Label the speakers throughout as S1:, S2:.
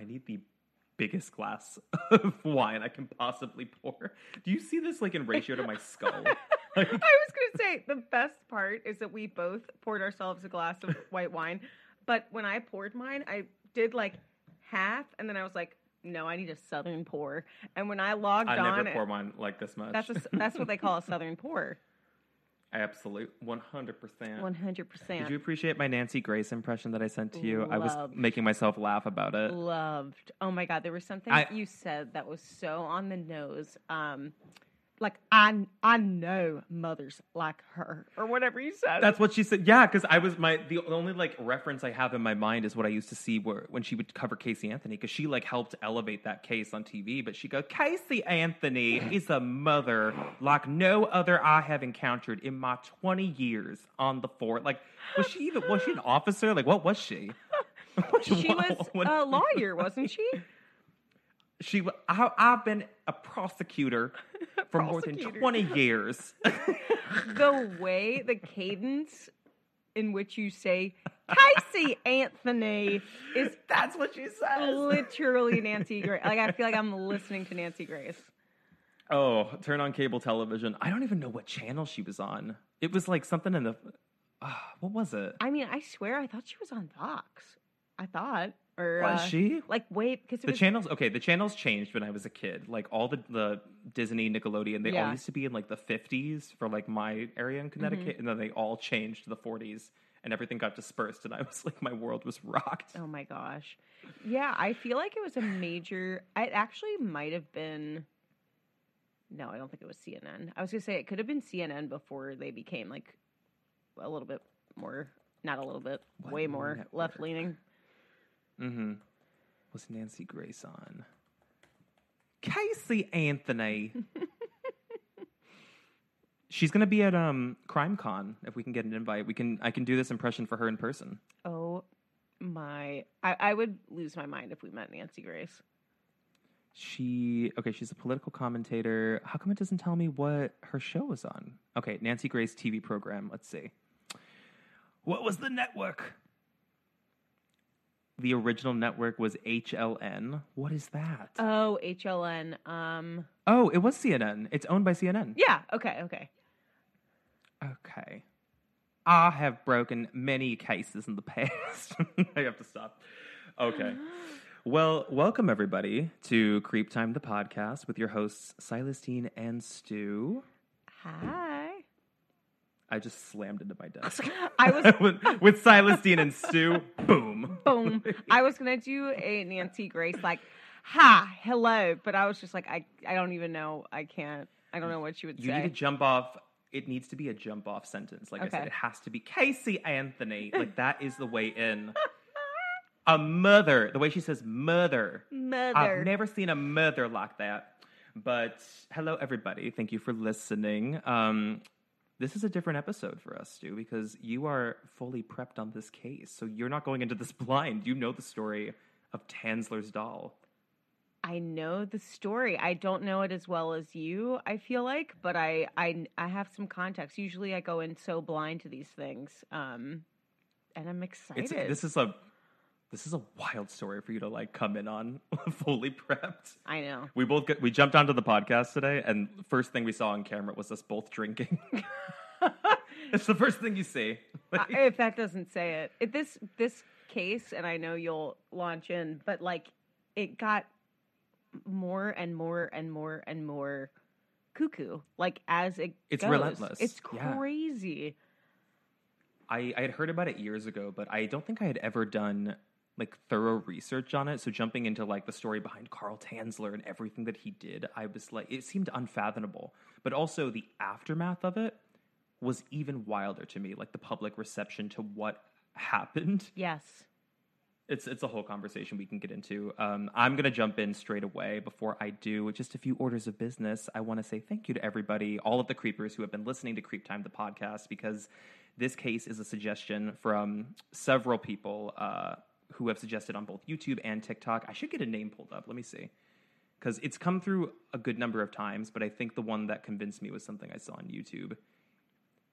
S1: I need the biggest glass of wine I can possibly pour. Do you see this like in ratio to my skull?
S2: I was going to say the best part is that we both poured ourselves a glass of white wine, but when I poured mine, I did like half, and then I was like, "No, I need a southern pour." And when I logged
S1: I
S2: on, I
S1: never pour mine like this much.
S2: that's a, that's what they call a southern pour.
S1: Absolute 100%.
S2: One hundred percent.
S1: Did you appreciate my Nancy Grace impression that I sent to you? I was making myself laugh about it.
S2: Loved. Oh my god, there was something
S1: I-
S2: you said that was so on the nose. Um, like I I know mothers like her or whatever you said.
S1: That's what she said. Yeah, because I was my the only like reference I have in my mind is what I used to see where when she would cover Casey Anthony because she like helped elevate that case on TV. But she go, Casey Anthony is a mother like no other I have encountered in my twenty years on the fort. Like, was she even was she an officer? Like, what was she?
S2: she was a lawyer, wasn't she?
S1: She, I, I've been a prosecutor for more than twenty years.
S2: the way the cadence in which you say Casey Anthony is
S1: That's what she says.
S2: literally Nancy Grace. Like I feel like I'm listening to Nancy Grace.
S1: Oh, turn on cable television. I don't even know what channel she was on. It was like something in the. Uh, what was it?
S2: I mean, I swear I thought she was on Vox. I thought, or
S1: Was
S2: uh,
S1: she?
S2: Like wait, because
S1: The
S2: was
S1: channels, okay, the channels changed when I was a kid. Like all the, the Disney, Nickelodeon, they all used to be in like the 50s for like my area in Connecticut, and then they all changed to the 40s, and everything got dispersed, and I was like, my world was rocked.
S2: Oh my gosh. Yeah, I feel like it was a major. It actually might have been. No, I don't think it was CNN. I was gonna say it could have been CNN before they became like a little bit more, not a little bit,
S1: What
S2: way more left leaning.
S1: Mm-hmm. Was Nancy Grace on? Casey Anthony. She's gonna be at um CrimeCon. If we can get an invite, we can. I can do this impression for her in person.
S2: Oh my! I, I would lose my mind if we met Nancy Grace.
S1: She okay. She's a political commentator. How come it doesn't tell me what her show was on? Okay, Nancy Grace TV program. Let's see. What was the network? The original network was HLN. What is that?
S2: Oh, HLN. Um.
S1: oh, it was CNN. It's owned by CNN.
S2: Yeah. Okay. Okay.
S1: Okay. I have broken many cases in the past. I have to stop. Okay. Well, welcome everybody to Creep Time, the podcast with your hosts, Silas Dean and Stu.
S2: Hi.
S1: I just slammed into my desk.
S2: I was
S1: with, with Dean and Stu, boom.
S2: boom. I was gonna do a Nancy Grace like, "Ha, hello," but I was just like, I, I don't even know. I can't. I don't know what she would
S1: You
S2: say.
S1: You need to jump off. It needs to be a jump off sentence. Like I said, it has to be Casey Anthony. Like that is the way in. A mother. The way she says mother.
S2: Mother.
S1: I've never seen a mother like that. But hello, everybody. Thank you for listening. Um, this is a different episode for us, Stu, because you are fully prepped on this case. So you're not going into this blind. You know the story of Tanzler's doll.
S2: I know the story. I don't know it as well as you. I feel like, but I I I have some context. Usually, I go in so blind to these things, um, and I'm excited.
S1: It's, this is a this is a wild story for you to like come in on fully prepped.
S2: I know.
S1: We both got, we jumped onto the podcast today, and first thing we saw on camera was us both drinking. it's the first thing you see.
S2: I- if that doesn't say it, it this this case, and I know you'll launch in, but like it got more and more and more and more cuckoo. Like as it
S1: It's
S2: goes.
S1: relentless.
S2: It's
S1: Yeah.
S2: crazy.
S1: I, I had heard about it years ago, but I don't think I had ever done like thorough research on it. So jumping into like the story behind Carl Tanzler and everything that he did, I was like, it seemed unfathomable. But also the aftermath of it was even wilder to me, like the public reception to what happened.
S2: Yes.
S1: It's it's a whole conversation we can get into. Um, I'm gonna jump in straight away. Before I do, just a few orders of business. I want to say thank you to everybody, all of the creepers who have been listening to Creep Time, the podcast, because this case is a suggestion from several people uh, who have suggested on both YouTube and TikTok. I should get a name pulled up. Let me see, because it's come through a good number of times, but I think the one that convinced me was something I saw on YouTube.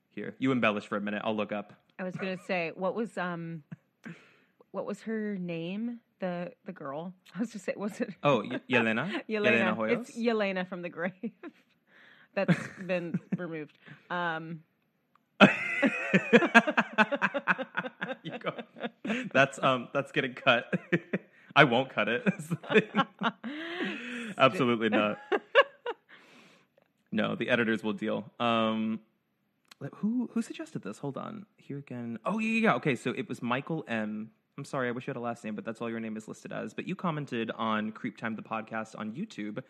S1: Here, you embellish for a minute. I'll look up.
S2: I was gonna say, what was um, what was her name? The the girl. I was just say was it?
S1: Oh, y- Yelena.
S2: Yelena.
S1: Hoyos.
S2: It's Yelena from the grave. That's been removed. Um,
S1: go. That's um. That's getting cut. I won't cut it. Absolutely not. No, the editors will deal. Um, who who suggested this? Hold on. Here again. Oh yeah, yeah, yeah. Okay, so it was Michael M. I'm sorry, I wish you had a last name, but that's all your name is listed as. But you commented on Creep Time the podcast on YouTube,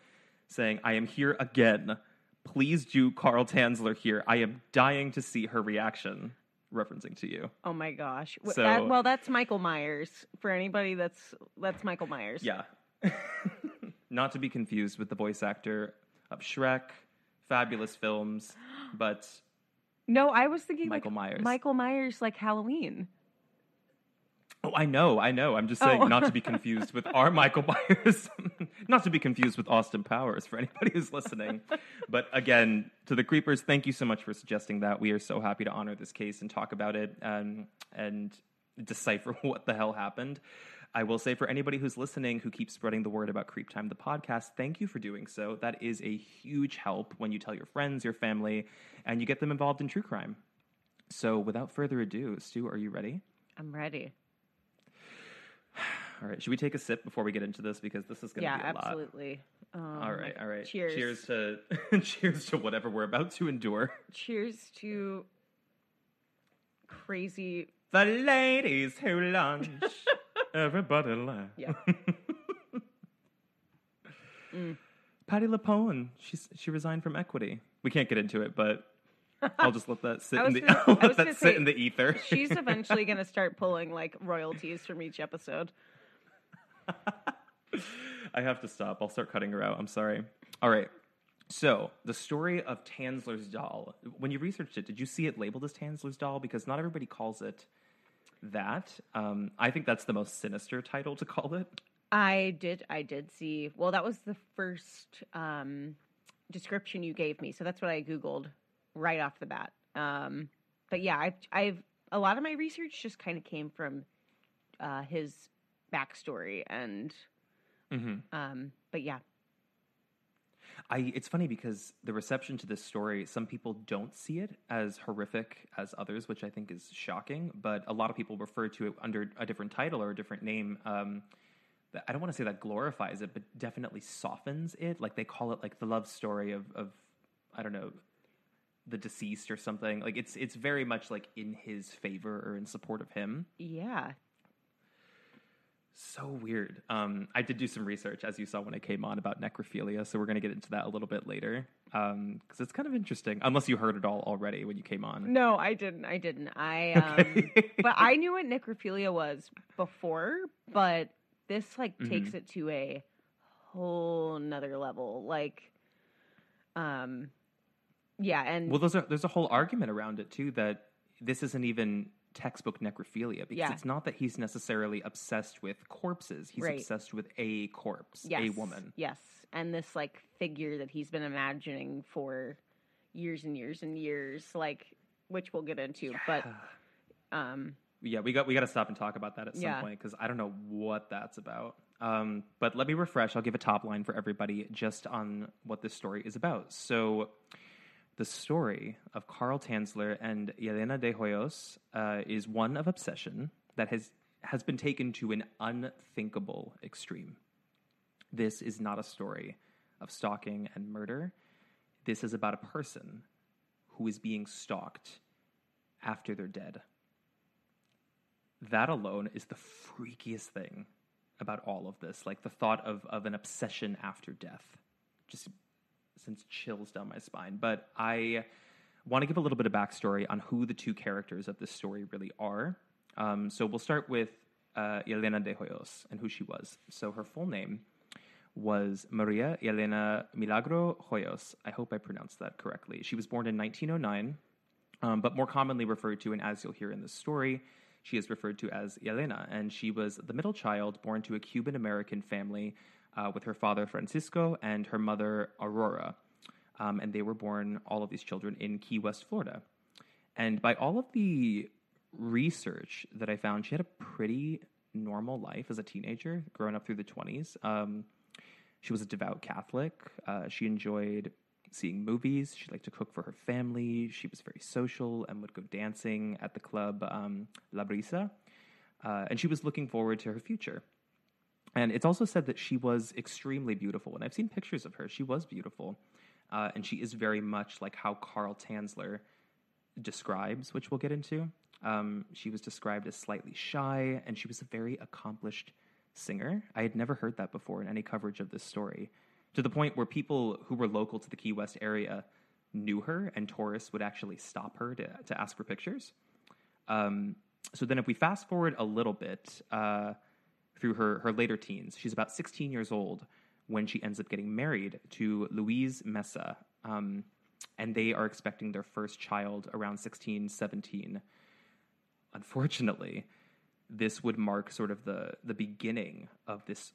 S1: saying, "I am here again. Please do Carl Tanzler here. I am dying to see her reaction." Referencing to you.
S2: oh my gosh.
S1: So-
S2: that- well, that's Michael Myers. For anybody that's that's Michael Myers.
S1: Yeah. Not to be confused with the voice actor of Shrek, fabulous films, but
S2: No, I was thinking
S1: Michael
S2: like
S1: Myers.
S2: Michael Myers, like Halloween.
S1: Oh, I know, I know. I'm just saying
S2: Oh.
S1: not to be confused with our Michael Myers, not to be confused with Austin Powers for anybody who's listening. But again, to the creepers, thank you so much for suggesting that. We are so happy to honor this case and talk about it um, and decipher what the hell happened. I will say for anybody who's listening who keeps spreading the word about Creep Time, the podcast, thank you for doing so. That is a huge help when you tell your friends, your family, and you get them involved in true crime. So without further ado, Stu, are you ready?
S2: I'm ready.
S1: All right. Should we take a sip before we get into this because this is going to
S2: Yeah,
S1: be a lot.
S2: absolutely. Um,
S1: All right. All right.
S2: Cheers.
S1: Cheers to cheers to whatever we're about to endure.
S2: Cheers to crazy.
S1: The ladies who lunch. Everybody laugh.
S2: Yeah. Mm.
S1: Patti LuPone. She's she resigned from Equity. We can't get into it, but I'll just let that sit in the
S2: gonna-
S1: I'll
S2: I was
S1: let that sit
S2: say,
S1: in the ether.
S2: She's eventually going to start pulling like royalties from each episode.
S1: I have to stop. I'll start cutting her out. I'm sorry. All right. So, the story of Tanzler's doll. When you researched it, did you see it labeled as Tanzler's doll? Because not everybody calls it that. Um, I think that's the most sinister title to call it.
S2: I did. I did see. Well, that was the first um, description you gave me, so that's what I googled right off the bat. Um, but yeah, I've, I've a lot of my research just kind of came from uh, his backstory, and
S1: Mm-hmm.
S2: um, but yeah,
S1: I, it's funny because the reception to this story, some people don't see it as horrific as others, which I think is shocking. But a lot of people refer to it under a different title or a different name. Um, I don't want to say that glorifies it, but definitely softens it. Like they call it like the love story of, of I don't know, the deceased or something. Like it's it's very much like in his favor or in support of him.
S2: yeah,
S1: So weird. Um, I did do some research, as you saw when I came on, about necrophilia. So we're going to get into that a little bit later because it's kind of interesting. Unless you heard it all already when you came on.
S2: no, I didn't. I didn't. I um, but I knew what necrophilia was before, but this like
S1: Mm-hmm.
S2: takes it to a whole nother level. Like, um, yeah, and
S1: well, there's a there's a whole argument around it too that this isn't even textbook necrophilia because
S2: Yeah.
S1: it's not that he's necessarily obsessed with corpses. He's
S2: Right.
S1: obsessed with a corpse,
S2: yes,
S1: a woman.
S2: yes, and this like figure that he's been imagining for years and years and years, like which we'll get into. But um,
S1: yeah, we got we got to stop and talk about that at some
S2: Yeah.
S1: point because I don't know what that's about. Um, but let me refresh. I'll give a top line for everybody just on what this story is about. So, the story of Carl Tanzler and Yelena de Hoyos uh, is one of obsession that has has been taken to an unthinkable extreme. This is not a story of stalking and murder. This is about a person who is being stalked after they're dead that alone is the freakiest thing about all of this. Like the thought of, of an obsession after death just sends chills down my spine. But I want to give a little bit of backstory on who the two characters of this story really are. Um, so we'll start with uh, Elena de Hoyos and who she was. So her full name was Maria Elena Milagro Hoyos. I hope I pronounced that correctly. She was born in 1909 um, but more commonly referred to, and as you'll hear in this story, she is referred to as Elena, and she was the middle child born to a Cuban American family uh, with her father Francisco and her mother Aurora. Um, and they were born, all of these children, in Key West, Florida. And by all of the research that I found, she had a pretty normal life as a teenager, growing up through the 20s. Um, she was a devout Catholic. Uh, she enjoyed seeing movies. She liked to cook for her family. She was very social and would go dancing at the club um, La Brisa. Uh, and she was looking forward to her future. And it's also said that she was extremely beautiful. And I've seen pictures of her. She was beautiful. Uh, and she is very much like how Carl Tanzler describes, which we'll get into. Um, she was described as slightly shy, and she was a very accomplished singer. I had never heard that before in any coverage of this story, to the point where people who were local to the Key West area knew her, and tourists would actually stop her to, to ask for pictures. Um, so then, if we fast forward a little bit uh, through her, her later teens, she's about 16 years old when she ends up getting married to Luis Mesa. Um, and they are expecting their first child around 16, 17. Unfortunately, this would mark sort of the the beginning of this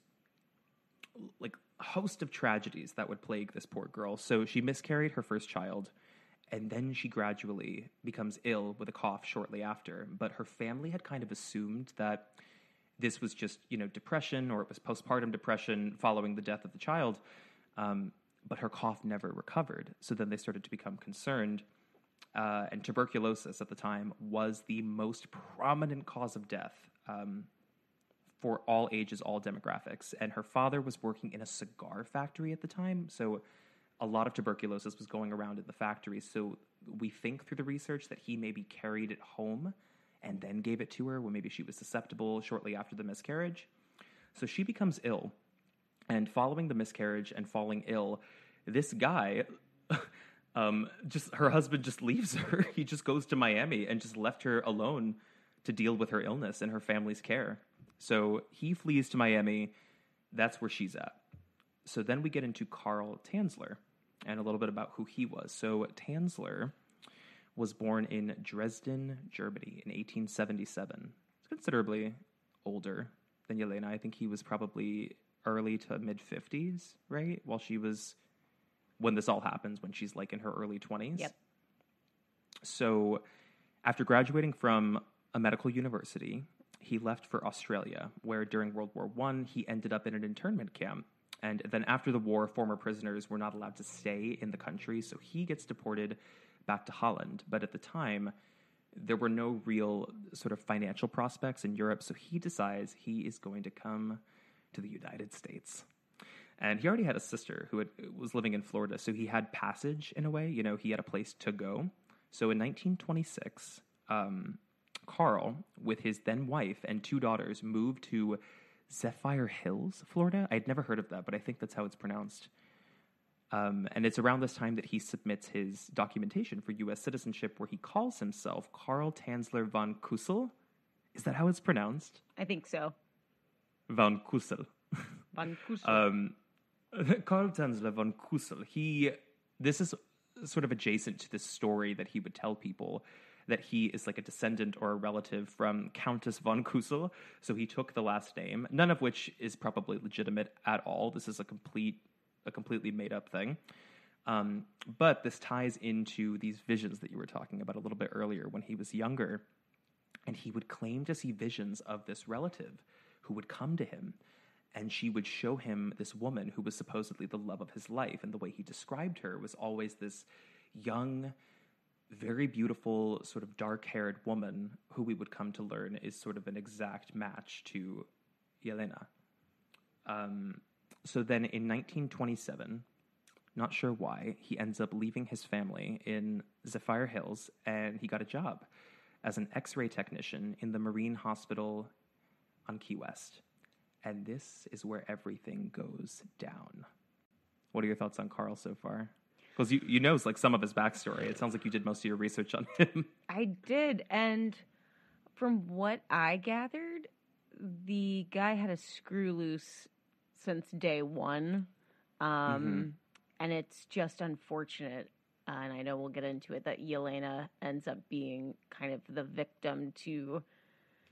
S1: like host of tragedies that would plague this poor girl. So she miscarried her first child and then she gradually becomes ill with a cough shortly after, but her family had kind of assumed that this was just, you know, depression or it was postpartum depression following the death of the child. Um, but her cough never recovered. So then they started to become concerned. Uh, and tuberculosis at the time was the most prominent cause of death um, for all ages, all demographics. And her father was working in a cigar factory at the time. So a lot of tuberculosis was going around in the factory. So we think through the research that he maybe carried it home and then gave it to her when maybe she was susceptible shortly after the miscarriage. So she becomes ill. And following the miscarriage and falling ill, this guy, um, just her husband just leaves her. he just goes to Miami and just left her alone to deal with her illness and her family's care. So he flees to Miami. That's where she's at. So then we get into Carl Tanzler and a little bit about who he was. So Tanzler was born in Dresden, Germany in 1877. He's considerably older than Yelena. I think he was probably early to mid 50s, right? While she was when this all happens when she's like in her early 20s.
S2: Yep.
S1: So after graduating from a medical university, he left for Australia, where during World War One he ended up in an internment camp and then after the war, former prisoners were not allowed to stay in the country, so he gets deported back to Holland. But at the time, there were no real sort of financial prospects in Europe, so he decides he is going to come to the United States. And he already had a sister who had, was living in Florida, so he had passage in a way. You know, he had a place to go. So in 1926, um, Carl, with his then wife and two daughters, moved to Zephyrhills, Florida. I'd never heard of that, but I think that's how it's pronounced. Um, and it's around this time that he submits his documentation for U.S. citizenship, where he calls himself Carl Tanzler von Kussel. Is that how it's pronounced?
S2: I think so.
S1: Von Kussel.
S2: Von Kussel.
S1: Um, Carl Tanzler von Kussel. He. This is sort of adjacent to the story that he would tell people that he is like a descendant or a relative from Countess von Kussel. So he took the last name, none of which is probably legitimate at all. This is a complete, a completely made up thing. Um, but this ties into these visions that you were talking about a little bit earlier when he was younger. And he would claim to see visions of this relative who would come to him. And she would show him this woman who was supposedly the love of his life. And the way he described her was always this young, very beautiful, sort of dark haired woman who we would come to learn is sort of an exact match to Yelena. Um, so then in 1927, not sure why, he ends up leaving his family in Zephyrhills and he got a job as an x ray technician in the Marine Hospital on Key West. And this is where everything goes down. What are your thoughts on Carl so far? Because you, you know like some of his backstory. It sounds like you did most of your research on him.
S2: I did, and from what I gathered, the guy had a screw loose since day one, um, mm-hmm. and it's just unfortunate. Uh, and I know we'll get into it that Yelena ends up being kind of the victim to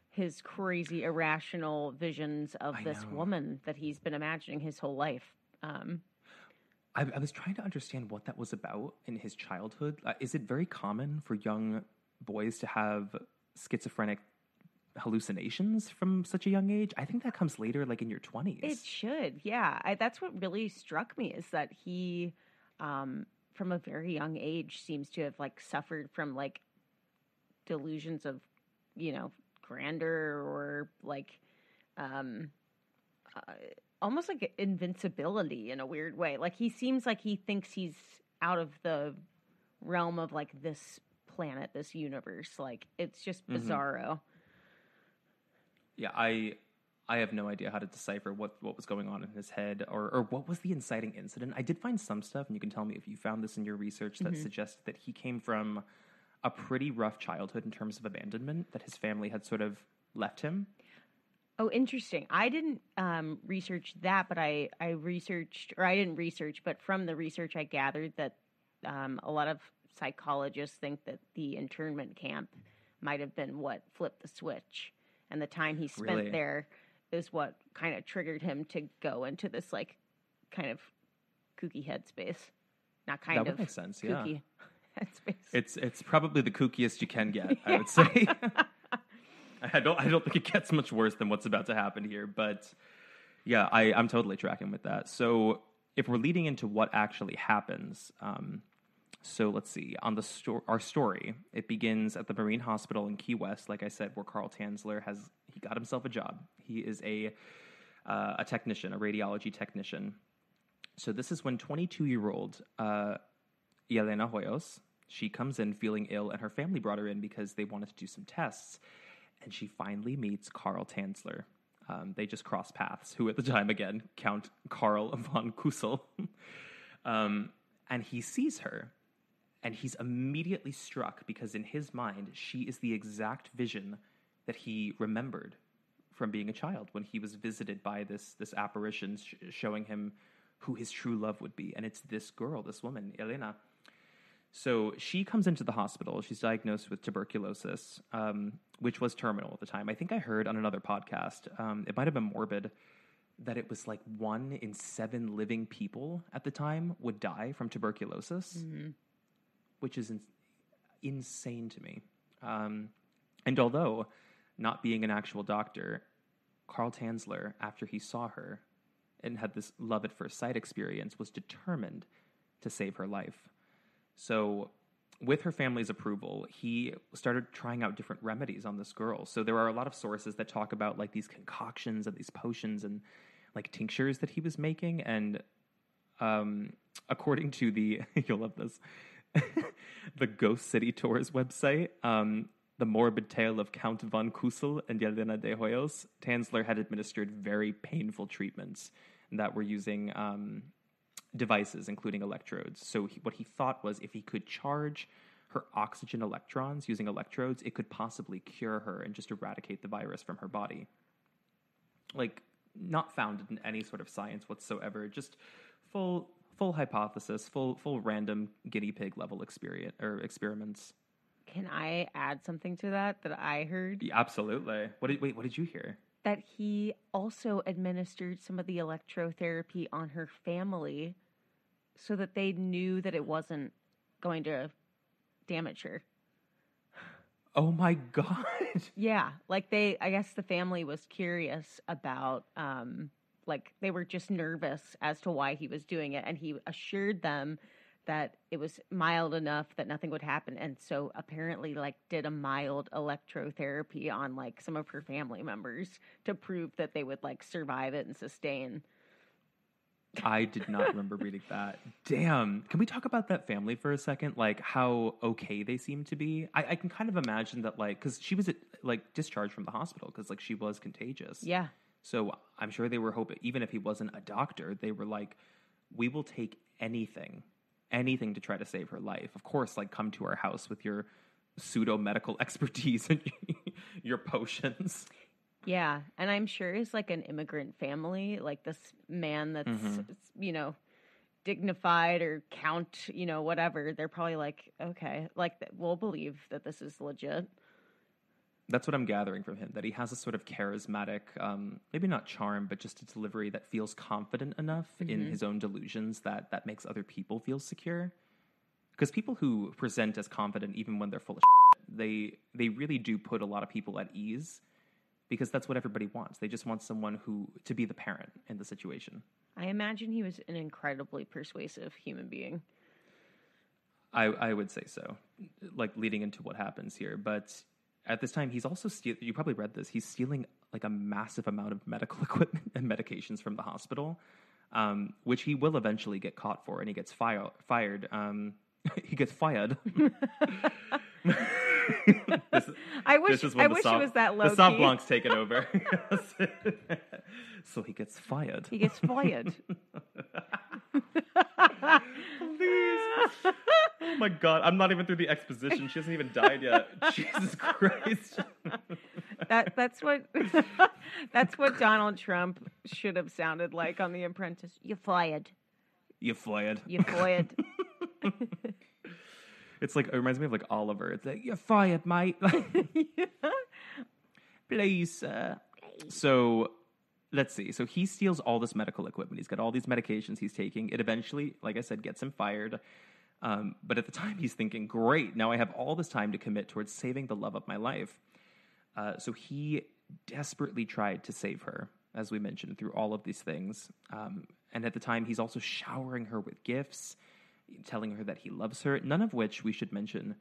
S2: his crazy irrational visions of I this know. woman that he's been imagining his whole life. Um,
S1: I, I, was trying to understand what that was about in his childhood. Uh, is it very common for young boys to have schizophrenic hallucinations from such a young age. I think that comes later, like in your 20s.
S2: It should, yeah. I, that's what really struck me is that he, um, from a very young age, seems to have like suffered from like delusions of, you know, grandeur or like, um, uh, almost like invincibility in a weird way. Like he seems like he thinks he's out of the realm of like this planet, this universe. Like it's just
S1: Mhm.
S2: bizarro.
S1: Yeah, I I have no idea how to decipher what what was going on in his head or or what was the inciting incident. I did find some stuff, and you can tell me if you found this in your research that
S2: Mhm.
S1: suggested that he came from a pretty rough childhood in terms of abandonment that his family had sort of left him.
S2: Oh, interesting. I didn't um, research that, but I, I researched, or I didn't research, but from the research I gathered that um, a lot of psychologists think that the internment camp might have been what flipped the switch. And the time he spent
S1: Really?
S2: there is what kind of triggered him to go into this, like, kind of kooky headspace. Not kind
S1: that would
S2: of
S1: make sense. Yeah,
S2: kooky headspace.
S1: it's it's probably the kookiest you can get. I would say. I don't I don't think it gets much worse than what's about to happen here, but yeah, I, I'm totally tracking with that. So if we're leading into what actually happens, um, so let's see. On the sto- our story, it begins at the Marine Hospital in Key West, like I said, where Carl Tanzler has he got himself a job. He is a uh, a technician, a radiology technician. So this is when 22 year old uh, Yelena Hoyos she comes in feeling ill, and her family brought her in because they wanted to do some tests. And she finally meets Carl Tanzler. Um, they just cross paths, who at the time, again, Count Carl von Kussel. um, and he sees her, and he's immediately struck because in his mind, she is the exact vision that he remembered from being a child when he was visited by this, this apparition sh- showing him who his true love would be. And it's this girl, this woman, Elena. So she comes into the hospital. She's diagnosed with tuberculosis, um, which was terminal at the time. I think I heard on another podcast, um, it might have been Morbid, that it was like one in seven living people at the time would die from tuberculosis,
S2: Mhm.
S1: Which is in- insane to me. Um, and although not being an actual doctor, Carl Tanzler, after he saw her and had this love at first sight experience, was determined to save her life. So, with her family's approval, he started trying out different remedies on this girl. So, there are a lot of sources that talk about like these concoctions and these potions and like tinctures that he was making. And um, according to the, you'll love this, the Ghost City Tours website, um, the morbid tale of Count von Kussel and Yelena de Hoyos, Tanzler had administered very painful treatments that were using um, devices, including electrodes. So he, what he thought was if he could charge her oxygen electrons using electrodes, it could possibly cure her and just eradicate the virus from her body. Like not founded in any sort of science whatsoever, just full full hypothesis, full full random guinea pig level experience or experiments.
S2: Can I add something to that that I heard?
S1: Yeah, absolutely. What did wait? What did you hear?
S2: that he also administered some of the electrotherapy on her family so that they knew that it wasn't going to damage her.
S1: Oh my god!
S2: Yeah, like they I guess the family was curious about um like they were just nervous as to why he was doing it and he assured them that it was mild enough that nothing would happen and so apparently like did a mild electrotherapy on like some of her family members to prove that they would like survive it and sustain
S1: I did not remember reading that. Damn. Can we talk about that family for a second? Like how okay they seem to be. I, I can kind of imagine that, like, because she was like discharged from the hospital because like she was contagious.
S2: yeah
S1: So I'm sure they were hoping, even if he wasn't a doctor, they were like, we will take anything, anything to try to save her life. Of course, like come to our house with your pseudo medical expertise and your potions.
S2: Yeah, and I'm sure it's like an immigrant family, like this man that's
S1: Mhm.
S2: you know dignified or count, you know, whatever. They're probably like, okay, like we'll believe that this is legit.
S1: That's what I'm gathering from him. That he has a sort of charismatic, um, maybe not charm, but just a delivery that feels confident enough in
S2: Mhm.
S1: his own delusions that that makes other people feel secure. Because people who present as confident, even when they're full of shit, they they really do put a lot of people at ease because that's what everybody wants. They just want someone who to be the parent in the situation.
S2: I imagine he was an incredibly persuasive human being.
S1: I, I would say so, like leading into what happens here. But at this time, he's also steal. You probably read this. He's stealing like a massive amount of medical equipment and medications from the hospital, um, which he will eventually get caught for, and he gets fi- fired. Um, he gets fired.
S2: this, I wish. I wish it was that low.
S1: The Saint Blanc's taken over, so he gets fired.
S2: He gets fired.
S1: Please. Oh my god, I'm not even through the exposition. She hasn't even died yet. Jesus Christ.
S2: that that's what that's what Donald Trump should have sounded like on The Apprentice. You fired.
S1: You fired.
S2: You fired.
S1: It's like it reminds me of like Oliver. It's like you're fired, mate. Please. Uh. So let's see. So he steals all this medical equipment. He's got all these medications he's taking. It eventually, like I said, gets him fired. Um, but at the time, he's thinking, great, now I have all this time to commit towards saving the love of my life. Uh, so he desperately tried to save her, as we mentioned, through all of these things. Um, and at the time, he's also showering her with gifts, telling her that he loves her, none of which, we should mention,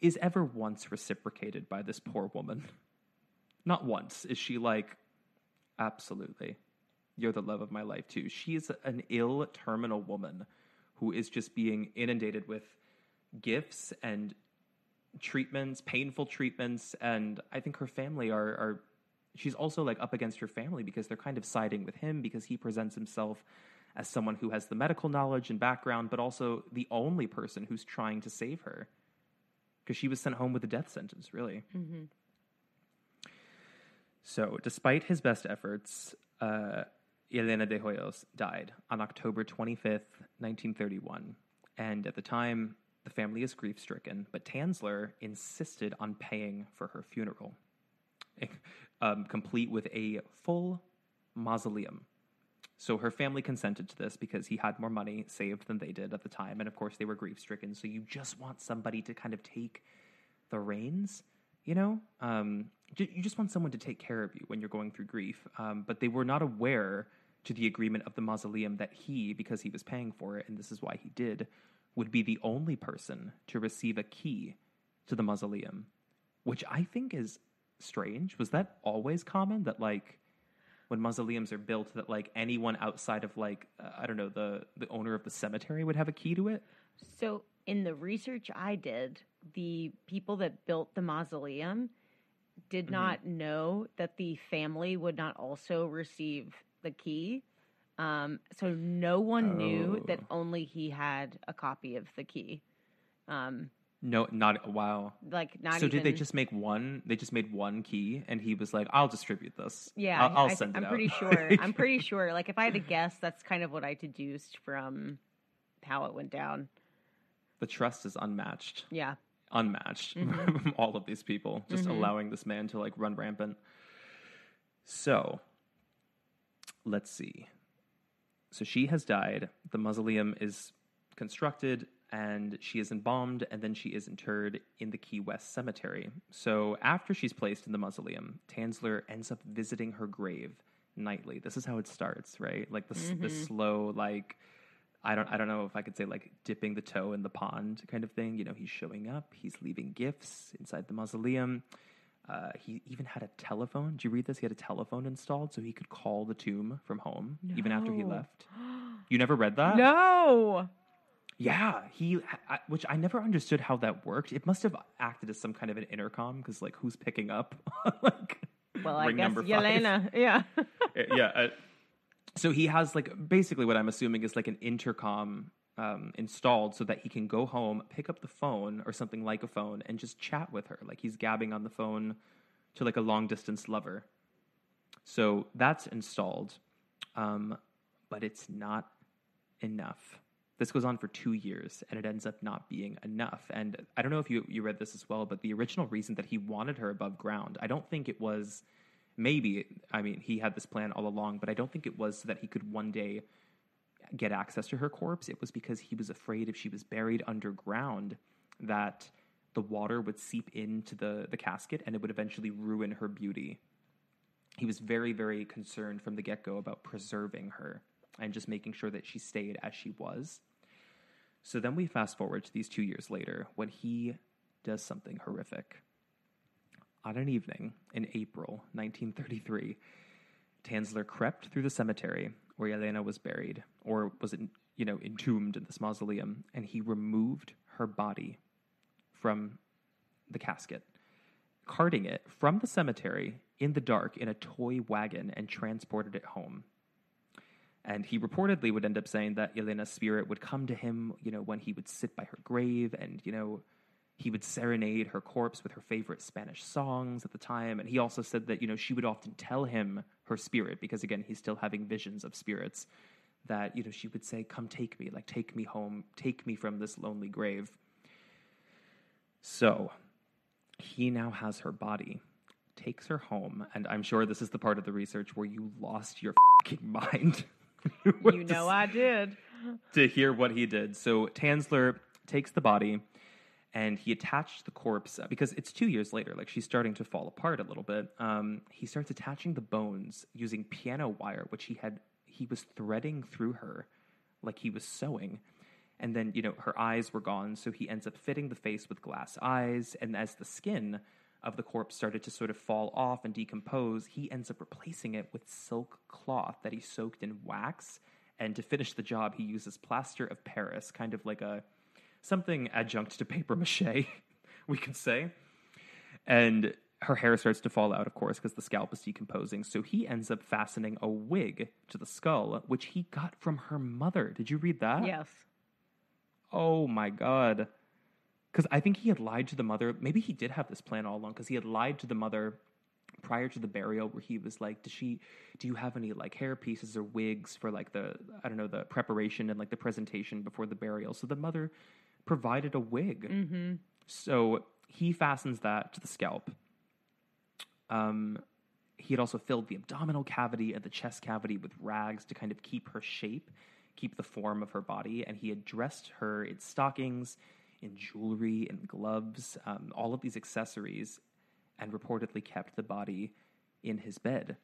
S1: is ever once reciprocated by this poor woman. Not once is she like, absolutely, you're the love of my life too. She is an ill terminal woman who is just being inundated with gifts and treatments, painful treatments, and I think her family are are she's also like up against her family because they're kind of siding with him because he presents himself as someone who has the medical knowledge and background, but also the only person who's trying to save her because she was sent home with a death sentence, really. Mm-hmm. So, despite his best efforts, uh, Elena de Hoyos died on October 25th, 1931. And at the time, the family is grief stricken, but Tanzler insisted on paying for her funeral, um, complete with a full mausoleum. So her family consented to this because he had more money saved than they did at the time. And of course, they were grief stricken. So you just want somebody to kind of take the reins, you know? Um, you just want someone to take care of you when you're going through grief. Um, but they were not aware to the agreement of the mausoleum that he, because he was paying for it, and this is why he did, would be the only person to receive a key to the mausoleum, which I think is strange. Was that always common that like when mausoleums are built that like anyone outside of like uh, I don't know the the owner of the cemetery would have a key to it?
S2: So in the research I did, the people that built the mausoleum did mm-hmm. not know that the family would not also receive the key. Um, so no one oh. knew that only he had a copy of the key. Um,
S1: no, not wow.
S2: Like not.
S1: So
S2: even,
S1: did they just make one? They just made one key, and he was like, "I'll distribute this.
S2: Yeah,
S1: I'll, I'll send
S2: I,
S1: it."
S2: I'm pretty sure. I'm pretty sure. Like if I had to guess, that's kind of what I deduced from how it went down.
S1: The trust is unmatched.
S2: Yeah,
S1: unmatched mm-hmm. all of these people, just mm-hmm. allowing this man to like run rampant. So let's see. So she has died. The mausoleum is constructed and she is embalmed and then she is interred in the Key West Cemetery. So after she's placed in the mausoleum, Tanzler ends up visiting her grave nightly. This is how it starts, right? Like the, mm-hmm. the slow, like, I don't, I don't know if I could say like dipping the toe in the pond kind of thing. You know, he's showing up, he's leaving gifts inside the mausoleum. Uh, he even had a telephone. Did you read this? He had a telephone installed so he could call the tomb from home no. even after he left. You never read that?
S2: No.
S1: Yeah, he, I, which I never understood how that worked. It must have acted as some kind of an intercom because, like, who's picking up? like,
S2: well, I guess Yelena. Yeah.
S1: Yeah. Uh, so he has like basically what I'm assuming is like an intercom um, installed so that he can go home, pick up the phone or something like a phone, and just chat with her. Like he's gabbing on the phone to like a long distance lover. So that's installed, um, but it's not enough. This goes on for two years, and it ends up not being enough. And I don't know if you you read this as well, but the original reason that he wanted her above ground, I don't think it was. Maybe I mean he had this plan all along, but I don't think it was so that he could one day get access to her corpse. It was because he was afraid if she was buried underground that the water would seep into the, the casket and it would eventually ruin her beauty. he was very, very concerned from the get go about preserving her and just making sure that she stayed as she was. So then we fast forward to these two years later when he does something horrific. On an evening in April 1933, Tanzler crept through the cemetery where Elena was buried, or was you know, entombed in this mausoleum, and he removed her body from the casket, carting it from the cemetery in the dark in a toy wagon and transported it home. And he reportedly would end up saying that Elena's spirit would come to him, you know, when he would sit by her grave and, you know, he would serenade her corpse with her favorite Spanish songs at the time. And he also said that, you know, she would often tell him her spirit, because again, he's still having visions of spirits, that, you know, she would say, Come take me, like, take me home, take me from this lonely grave. So he now has her body, takes her home, and I'm sure this is the part of the research where you lost your fucking mind.
S2: you know I did.
S1: to hear what he did. So Tanzler takes the body and he attached the corpse uh, because it's two years later. Like she's starting to fall apart a little bit. Um, he starts attaching the bones using piano wire, which he had he was threading through her, like he was sewing. And then you know her eyes were gone, so he ends up fitting the face with glass eyes. And as the skin of the corpse started to sort of fall off and decompose, he ends up replacing it with silk cloth that he soaked in wax. And to finish the job, he uses plaster of Paris, kind of like a something adjunct to paper mache, we could say. And her hair starts to fall out, of course, because the scalp is decomposing. So he ends up fastening a wig to the skull, which he got from her mother. Did you read that?
S2: Yes.
S1: Oh my god. Because I think he had lied to the mother. Maybe he did have this plan all along, because he had lied to the mother prior to the burial where he was like does she do you have any like hair pieces or wigs for like the i don't know the preparation and like the presentation before the burial so the mother provided a wig
S2: Mm-hmm.
S1: so he fastens that to the scalp um he had also filled the abdominal cavity and the chest cavity with rags to kind of keep her shape keep the form of her body and he had dressed her in stockings in jewelry and gloves um, all of these accessories and reportedly kept the body in his bed.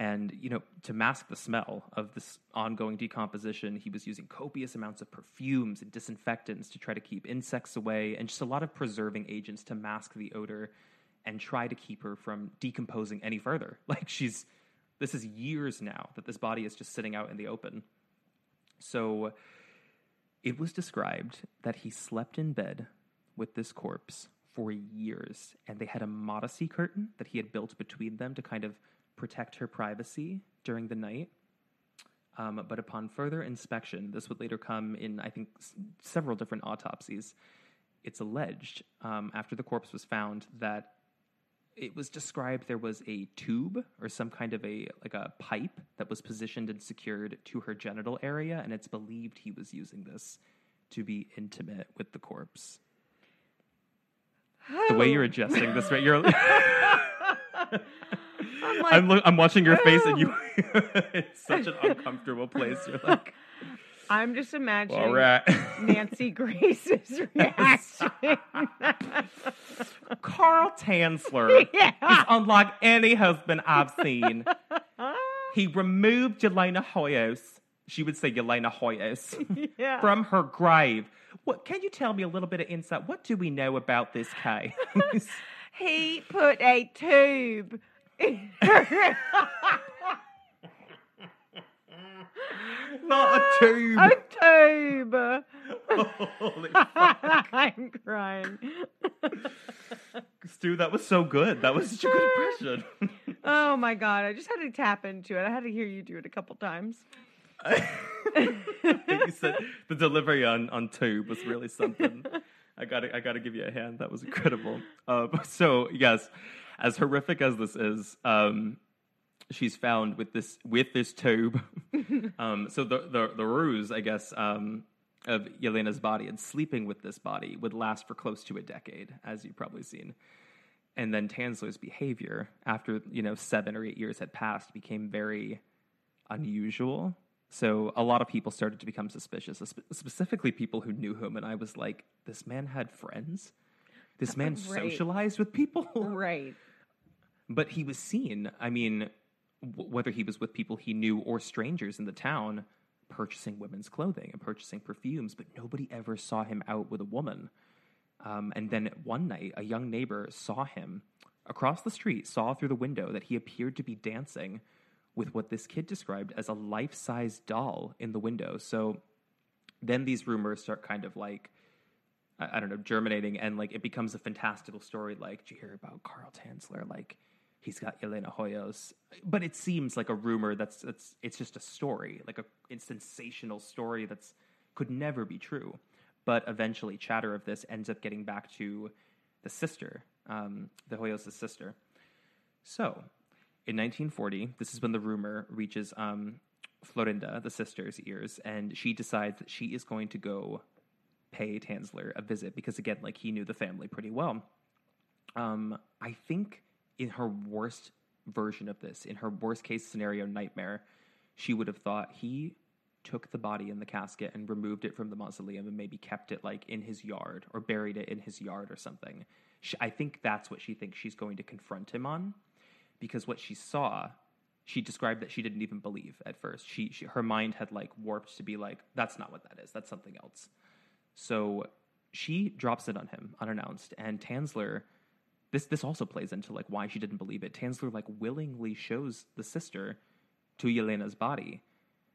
S1: And, you know, to mask the smell of this ongoing decomposition, he was using copious amounts of perfumes and disinfectants to try to keep insects away and just a lot of preserving agents to mask the odor and try to keep her from decomposing any further. Like, she's, this is years now that this body is just sitting out in the open. So it was described that he slept in bed with this corpse for years, and they had a modesty curtain that he had built between them to kind of protect her privacy during the night. Um, but upon further inspection, this would later come in, I think, s- several different autopsies. It's alleged um, after the corpse was found that it was described there was a tube or some kind of a like a pipe that was positioned and secured to her genital area, and it's believed he was using this to be intimate with the corpse the way you're adjusting this right you're
S2: I'm like,
S1: I'm, lo- I'm watching your face and you it's such an uncomfortable place. You're like
S2: I'm just imagining
S1: all right
S2: Nancy Grace's reaction.
S1: carl tanzler
S2: yeah.
S1: is unlike any husband i've seen. He removed yelena hoyos she would say yelena hoyos
S2: yeah.
S1: from her grave. What can you tell me a little bit of insight? What do we know about this case?
S2: He put a tube
S1: not a tube
S2: a tube.
S1: Holy fuck.
S2: I'm crying.
S1: Stu, that was so good. That was such a good impression.
S2: oh my god! I just had to tap into it. I had to hear you do it a couple times.
S1: I think you said the delivery on, on tube was really something. I gotta I gotta give you a hand. That was incredible. Um, so yes, as horrific as this is, um, she's found with this with this tube. um, so the, the the ruse, I guess, um, of Yelena's body and sleeping with this body would last for close to a decade, as you've probably seen. And then Tanzler's behavior, after you know seven or eight years had passed, became very unusual. So a lot of people started to become suspicious, specifically people who knew him. And I was like, this man had friends. This man
S2: Right.
S1: socialized with people.
S2: right.
S1: But he was seen. I mean, w- whether he was with people he knew or strangers in the town, purchasing women's clothing and purchasing perfumes, but nobody ever saw him out with a woman. Um, and then one night, a young neighbor saw him across the street, saw through the window that he appeared to be dancing with what this kid described as a life size doll in the window. So then these rumors start kind of like, I, don't know, germinating, and like it becomes a fantastical story. Like, did you hear about Carl Tanzler? Like, he's got Elena Hoyos, but it seems like a rumor that's that's it's just a story, like a, a sensational story that's could never be true. But eventually, chatter of this ends up getting back to the sister, um, the Hoyos' sister. So, in 1940, this is when the rumor reaches um, Florinda, the sister's ears, and she decides that she is going to go pay Tanzler a visit because, again, like he knew the family pretty well. Um, I think in her worst version of this, in her worst case scenario nightmare, she would have thought he took the body in the casket and removed it from the mausoleum and maybe kept it like in his yard or buried it in his yard or something. She, I think that's what she thinks she's going to confront him on because what she saw, she described that she didn't even believe at first. She, she her mind had like warped to be like that's not what that is. That's something else. So she drops it on him unannounced and Tanzler this this also plays into like why she didn't believe it. Tanzler like willingly shows the sister to Yelena's body.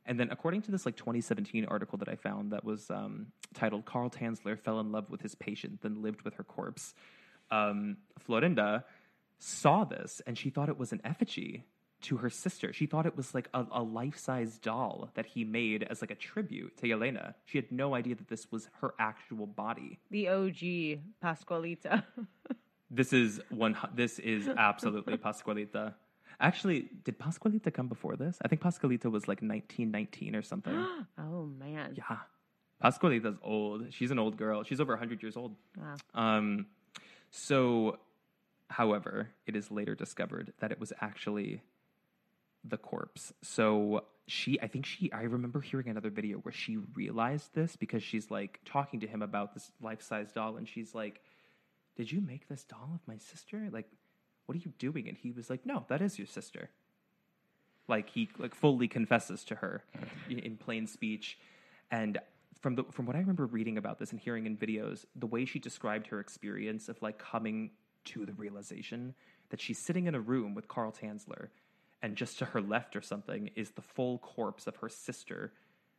S1: And then, according to this like 2017 article that I found that was um, titled "Carl Tanzler fell in love with his patient, then lived with her corpse," um, Florinda saw this and she thought it was an effigy to her sister. She thought it was like a, a life-size doll that he made as like a tribute to Yelena. She had no idea that this was her actual body.
S2: The OG Pascualita.
S1: This is one. This is absolutely Pascualita. Actually, did Pascualita come before this? I think Pascualita was like 1919 or something.
S2: oh man.
S1: yeah. Pascualita's old. She's an old girl. She's over 100 years old.
S2: Wow.
S1: Um, so, however, it is later discovered that it was actually the corpse. So she, I think she, I remember hearing another video where she realized this because she's like talking to him about this life size doll, and she's like, "Did you make this doll of my sister? Like, what are you doing?" And he was like, "No, that is your sister." Like he like fully confesses to her in- in plain speech, and from the from what I remember reading about this and hearing in videos, the way she described her experience of like coming to the realization that she's sitting in a room with Carl Tanzler, and just to her left or something is the full corpse of her sister,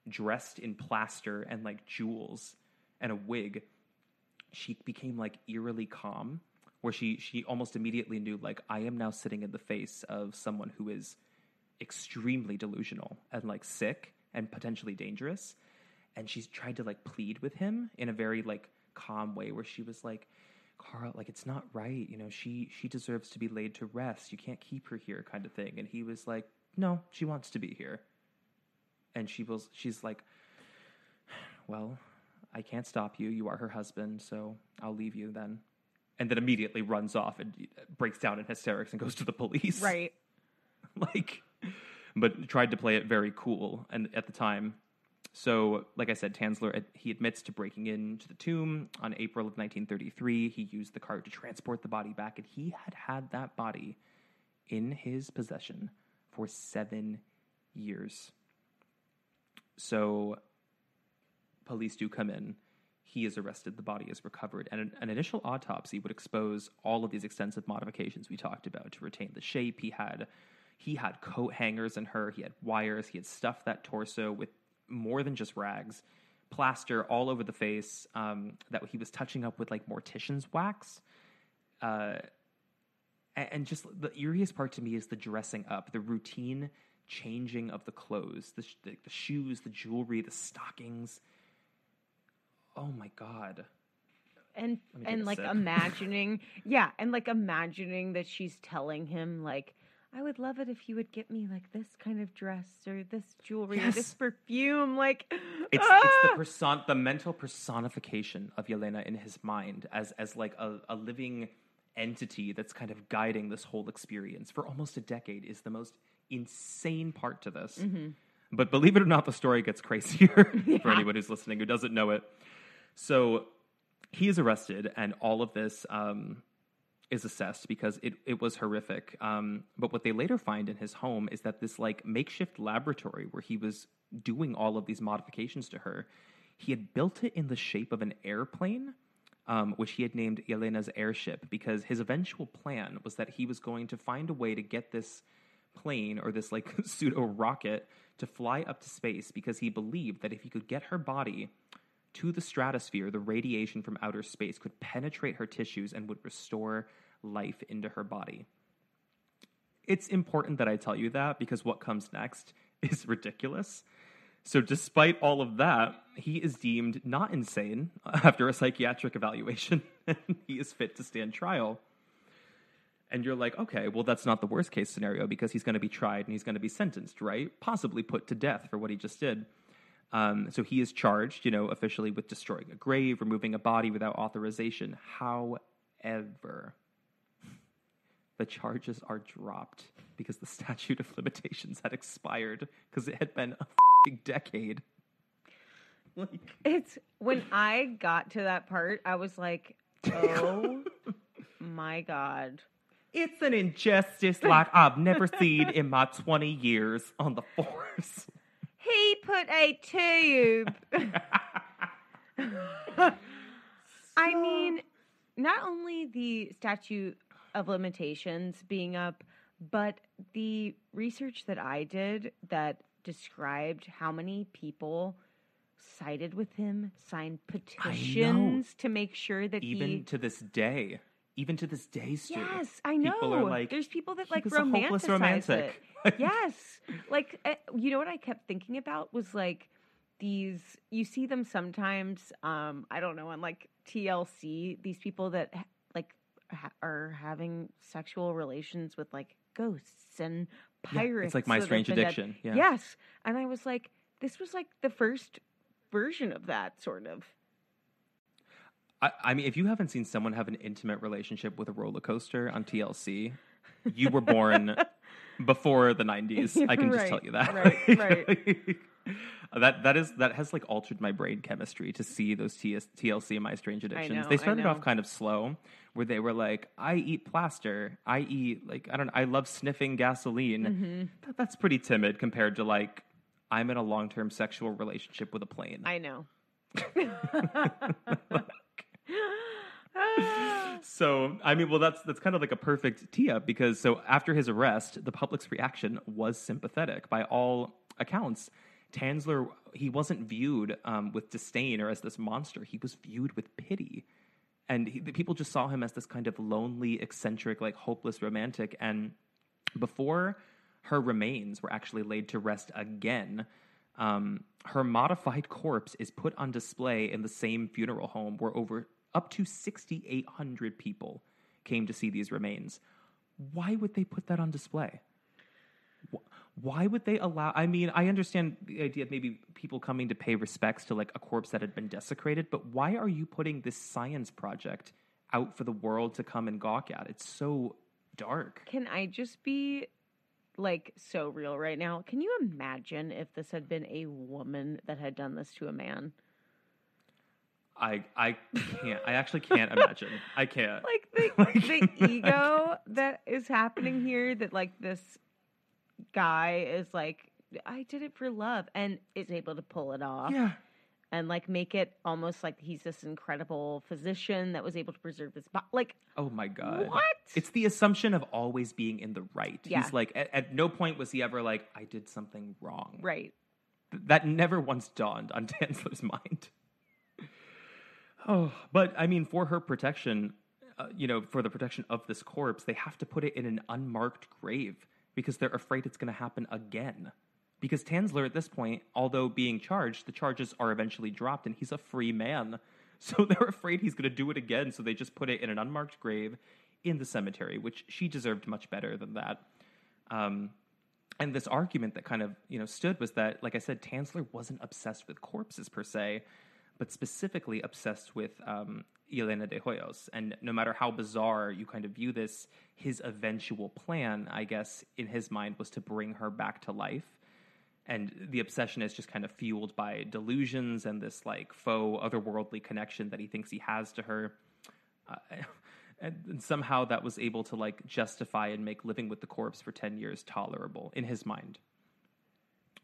S1: dressed in plaster and like jewels and a wig. She became like eerily calm, where she she almost immediately knew like I am now sitting in the face of someone who is extremely delusional and like sick and potentially dangerous. And she's tried to like plead with him in a very like calm way where she was like carl like it's not right you know she she deserves to be laid to rest. You can't keep her here kind of thing. And he was like no she wants to be here. And she was she's like well i can't stop you. You are her husband so i'll leave you then. And then immediately runs off and uh, breaks down in hysterics and goes to the police.
S2: Right.
S1: like but tried to play it very cool and at the time. So like i said tanzler he admits to breaking into the tomb. On april of 1933 he used the cart to transport the body back and he had had that body in his possession for seven years. So police do come in he is arrested the body is recovered and an, an initial autopsy would expose all of these extensive modifications we talked about to retain the shape he had. He had coat hangers in her he had wires he had stuffed that torso with more than just rags plaster all over the face um, that he was touching up with like mortician's wax. Uh, and just the eeriest part to me is the dressing up the routine changing of the clothes the, sh- the, the shoes the jewelry the stockings oh my god
S2: and
S1: Let me take
S2: and like
S1: sip.
S2: imagining yeah and like imagining that she's telling him like i would love it if you would get me like this kind of dress or this jewelry or this perfume like
S1: it's
S2: ah!
S1: it's the person the mental personification of Yelena in his mind as as like a, a living entity that's kind of guiding this whole experience for almost a decade is the most insane part to this. But believe it or not, the story gets crazier for anyone who's listening who doesn't know it. So he is arrested, and all of this um, is assessed because it, it was horrific. Um, but what they later find in his home is that this like makeshift laboratory where he was doing all of these modifications to her, he had built it in the shape of an airplane, um, which he had named Elena's airship because his eventual plan was that he was going to find a way to get this plane or this like pseudo rocket to fly up to space because he believed that if he could get her body to the stratosphere, the radiation from outer space could penetrate her tissues and would restore life into her body. It's important that I tell you that because what comes next is ridiculous. So, despite all of that, he is deemed not insane after a psychiatric evaluation and he is fit to stand trial. And you're like, okay, well, that's not the worst case scenario because he's going to be tried and he's going to be sentenced, right? Possibly put to death for what he just did. Um, so he is charged, you know, officially with destroying a grave, removing a body without authorization. However, the charges are dropped because the statute of limitations had expired because it had been a decade.
S2: Like, it's when I got to that part, I was like, oh my God.
S1: It's an injustice like I've never seen in my 20 years on the force.
S2: He put a tube. I mean, not only the statute of limitations being up, but the research that I did that described how many people sided with him, signed petitions to make sure that
S1: Even
S2: he
S1: to this day, even to this day, Stu,
S2: Yes, I know.
S1: People are like,
S2: There's people that like romanticize
S1: romantic."
S2: it. yes, like uh, you know what I kept thinking about was like these. You see them sometimes. Um, I don't know on like TLC. These people that like ha- are having sexual relations with like ghosts and
S1: Yeah,
S2: pirates.
S1: it's like my strange addiction. Yeah.
S2: Yes, and I was like, this was like the first version of that sort of.
S1: I, I mean, if you haven't seen someone have an intimate relationship with a roller coaster on TLC, you were born before the 90s. I can just
S2: Right,
S1: tell you that.
S2: right, right.
S1: that that is that has like altered my brain chemistry to see those TS, TLC My Strange Addictions.
S2: know,
S1: they started off kind of slow, where they were like, "I eat plaster. I eat like I don't. Know, I love sniffing gasoline."
S2: Mm-hmm.
S1: That, that's pretty timid compared to like, "I'm in a long term sexual relationship with a plane."
S2: I know.
S1: So I mean, well, that's that's kind of like a perfect up because so after his arrest, the public's reaction was sympathetic by all accounts. Tanzler he wasn't viewed um, with disdain or as this monster. He was viewed with pity, and he, people just saw him as this kind of lonely, eccentric, like hopeless romantic. And before her remains were actually laid to rest again, um, her modified corpse is put on display in the same funeral home where over up to 6,800 people came to see these remains. Why would they put that on display? Why would they allow? I mean, I understand the idea of maybe people coming to pay respects to like a corpse that had been desecrated, but why are you putting this science project out for the world to come and gawk at? It's so dark.
S2: Can I just be like so real right now? Can you imagine if this had been a woman that had done this to a man?
S1: I I can't. I actually can't imagine. I can't.
S2: Like the
S1: Like-
S2: the ego that is happening here that like this guy is like I did it for love and is able to pull it off
S1: yeah.
S2: and like make it almost like he's this incredible physician that was able to preserve his body. Like
S1: Oh my god.
S2: what?
S1: It's the assumption of always being in the right.
S2: Yeah.
S1: He's like, at, at no point was he ever like, I did something wrong.
S2: right.
S1: Th- That never once dawned on Tanzler's mind. Oh, but I mean, for her protection, uh, you know, for the protection of this corpse, they have to put it in an unmarked grave because they're afraid it's going to happen again. Because Tanzler, at this point, although being charged, the charges are eventually dropped and he's a free man. So they're afraid he's going to do it again. So they just put it in an unmarked grave in the cemetery, which she deserved much better than that. Um, and this argument that kind of you know stood was that, like I said, Tanzler wasn't obsessed with corpses per se, but specifically obsessed with um, Elena de Hoyos. And no matter how bizarre you kind of view this, his eventual plan, I guess, in his mind was to bring her back to life. And the obsession is just kind of fueled by delusions and this like faux otherworldly connection that he thinks he has to her. Uh, and, and somehow that was able to like justify and make living with the corpse for 10 years tolerable in his mind.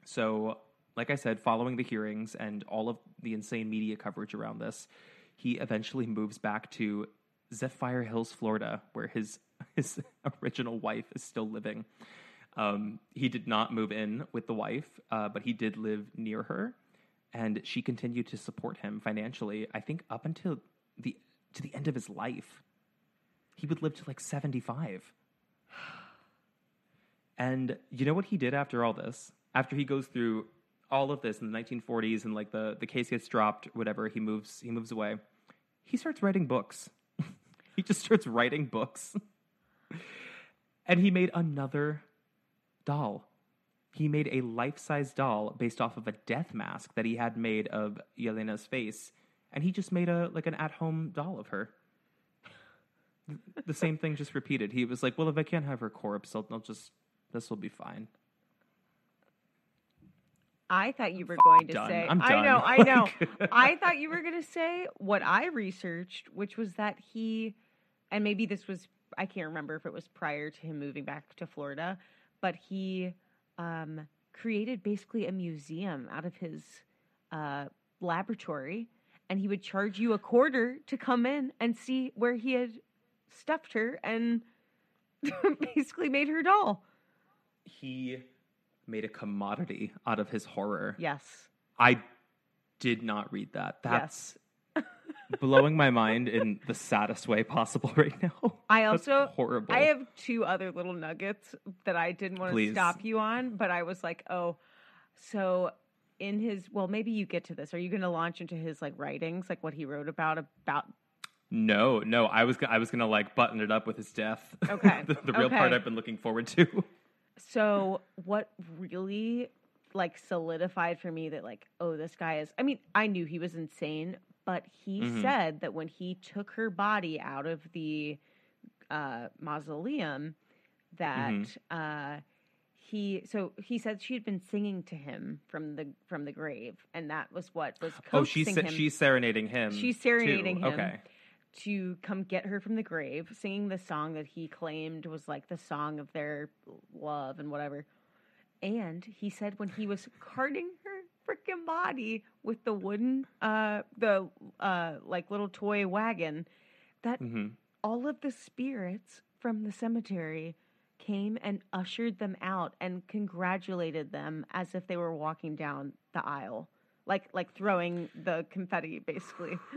S1: So, like I said, following the hearings and all of the insane media coverage around this, he eventually moves back to Zephyrhills, Florida, where his his original wife is still living. Um, he did not move in with the wife, uh, but he did live near her, and she continued to support him financially. I think up until the to the end of his life, he would live to like seventy five. And you know what he did after all this? After he goes through all of this in the 1940s and like the, the case gets dropped, whatever, he moves he moves away. He starts writing books. he just starts writing books. and he made another doll. He made a life-size doll based off of a death mask that he had made of Yelena's face, and he just made a like an at-home doll of her. The same thing just repeated. He was like, "Well, if I can't have her corpse, I'll, I'll just this will be fine."
S2: I thought you were going to
S1: done.
S2: say.
S1: I'm
S2: I know. I know. I thought you were going to say what I researched, which was that he, and maybe this was, I can't remember if it was prior to him moving back to Florida, but he um, created basically a museum out of his uh, laboratory, and he would charge you a quarter to come in and see where he had stuffed her and basically made her doll.
S1: he made a commodity out of his horror.
S2: Yes.
S1: I did not read that. That's
S2: yes.
S1: blowing my mind in the saddest way possible right now.
S2: I
S1: That's
S2: also
S1: horrible.
S2: I have two other little nuggets that I didn't want to stop you on, but I was like, oh, so in his well, maybe you get to this. Are you going to launch into his like writings, like what he wrote about about?
S1: no, no. I was I was gonna like button it up with his death.
S2: Okay,
S1: the, the real part. I've been looking forward to.
S2: So what really like solidified for me that like, oh, this guy is. I mean, I knew he was insane, but he
S1: Mhm.
S2: said that when he took her body out of the uh, mausoleum, that
S1: Mhm.
S2: uh, he so he said she had been singing to him from the from the grave, and that was what was
S1: Oh, she's
S2: him
S1: she's serenading him.
S2: She's
S1: too.
S2: serenading him.
S1: Okay.
S2: To come get her from the grave, singing the song that he claimed was like the song of their love and whatever. And he said when he was carting her freaking body with the wooden, uh, the uh, like little toy wagon, that
S1: mm-hmm.
S2: all of the spirits from the cemetery came and ushered them out and congratulated them as if they were walking down the aisle like like throwing the confetti basically.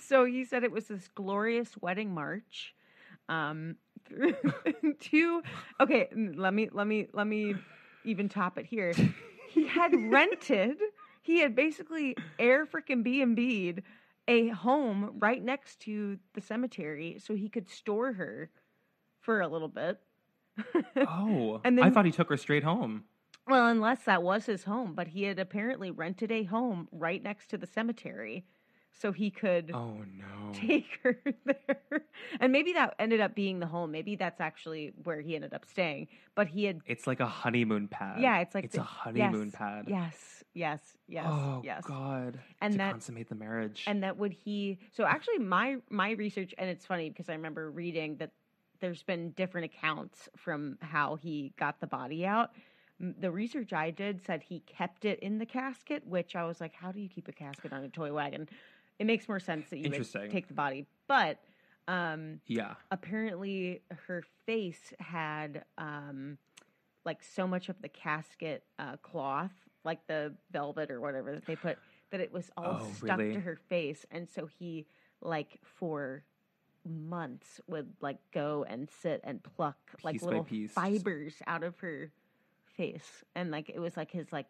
S2: So he said it was this glorious wedding march um to okay let me let me let me even top it here. He had rented he had basically air freaking b and b'd a home right next to the cemetery so he could store her for a little bit.
S1: Oh,
S2: And then, I
S1: thought he took her straight home.
S2: Well unless that was his home but he had apparently rented a home right next to the cemetery so he could
S1: Oh no.
S2: take her there. And maybe that ended up being the home. Maybe that's actually where he ended up staying. But he had
S1: It's like a honeymoon pad.
S2: Yeah, it's like
S1: it's
S2: the-
S1: a honeymoon
S2: yes,
S1: pad.
S2: yes, yes, yes,
S1: oh
S2: yes.
S1: God.
S2: And
S1: to
S2: that
S1: consummate the marriage.
S2: and that would he so actually my my research and it's funny because I remember reading that there's been different accounts from how he got the body out. The research I did said he kept it in the casket, which I was like, how do you keep a casket on a toy wagon? It makes more sense that you would take the body, but um,
S1: yeah.
S2: apparently her face had um like so much of the casket uh, cloth like the velvet or whatever that they put that it was all
S1: Oh,
S2: stuck
S1: really?
S2: to her face and so he like for months would like go and sit and pluck like
S1: Piece by
S2: little fibers out of her face and like it was like his like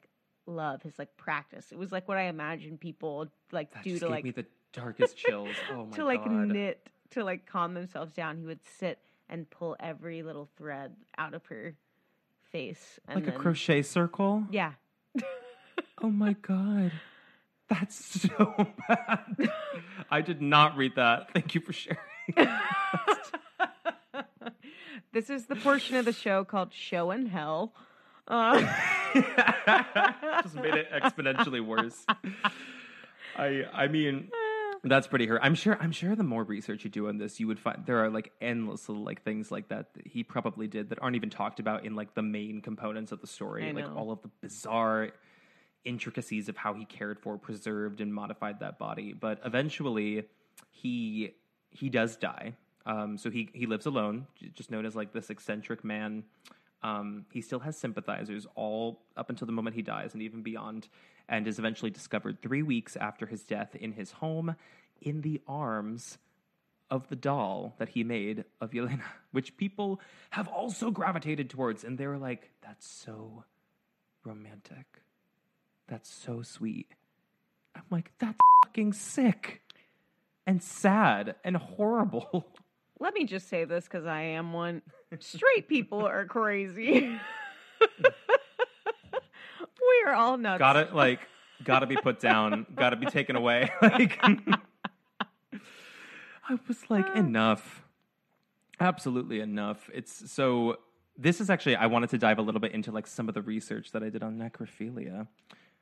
S2: love his like practice it was like what i imagine people like
S1: That
S2: do
S1: just
S2: to
S1: gave
S2: like
S1: me the darkest chills. Oh my
S2: to like
S1: God.
S2: knit to like calm themselves down he would sit and pull every little thread out of her face and
S1: like a crochet circle.
S2: yeah
S1: Oh my god. That's so bad. I did not read that. Thank you for sharing.
S2: this is the portion of the show called show and hell uh,
S1: Just made it exponentially worse. I I mean, That's pretty hurt. I'm sure. I'm sure. The more research you do on this, you would find there are like endless little like things like that, that he probably did that aren't even talked about in like the main components of the story.
S2: I
S1: Like
S2: know.
S1: all of the bizarre intricacies of how he cared for, preserved, and modified that body. But eventually, he he does die. Um, so he he lives alone, just known as like this eccentric man. Um, he still has sympathizers all up until the moment he dies and even beyond, and is eventually discovered three weeks after his death in his home in the arms of the doll that he made of Yelena, which people have also gravitated towards. And they were like, that's so romantic. That's so sweet. I'm like, that's fucking sick and sad and horrible.
S2: Let me just say this because I am one. Straight people are crazy. we are all nuts.
S1: gotta like gotta be put down gotta be taken away like i was like uh. enough absolutely enough it's so this is actually i wanted to dive a little bit into like some of the research that i did on necrophilia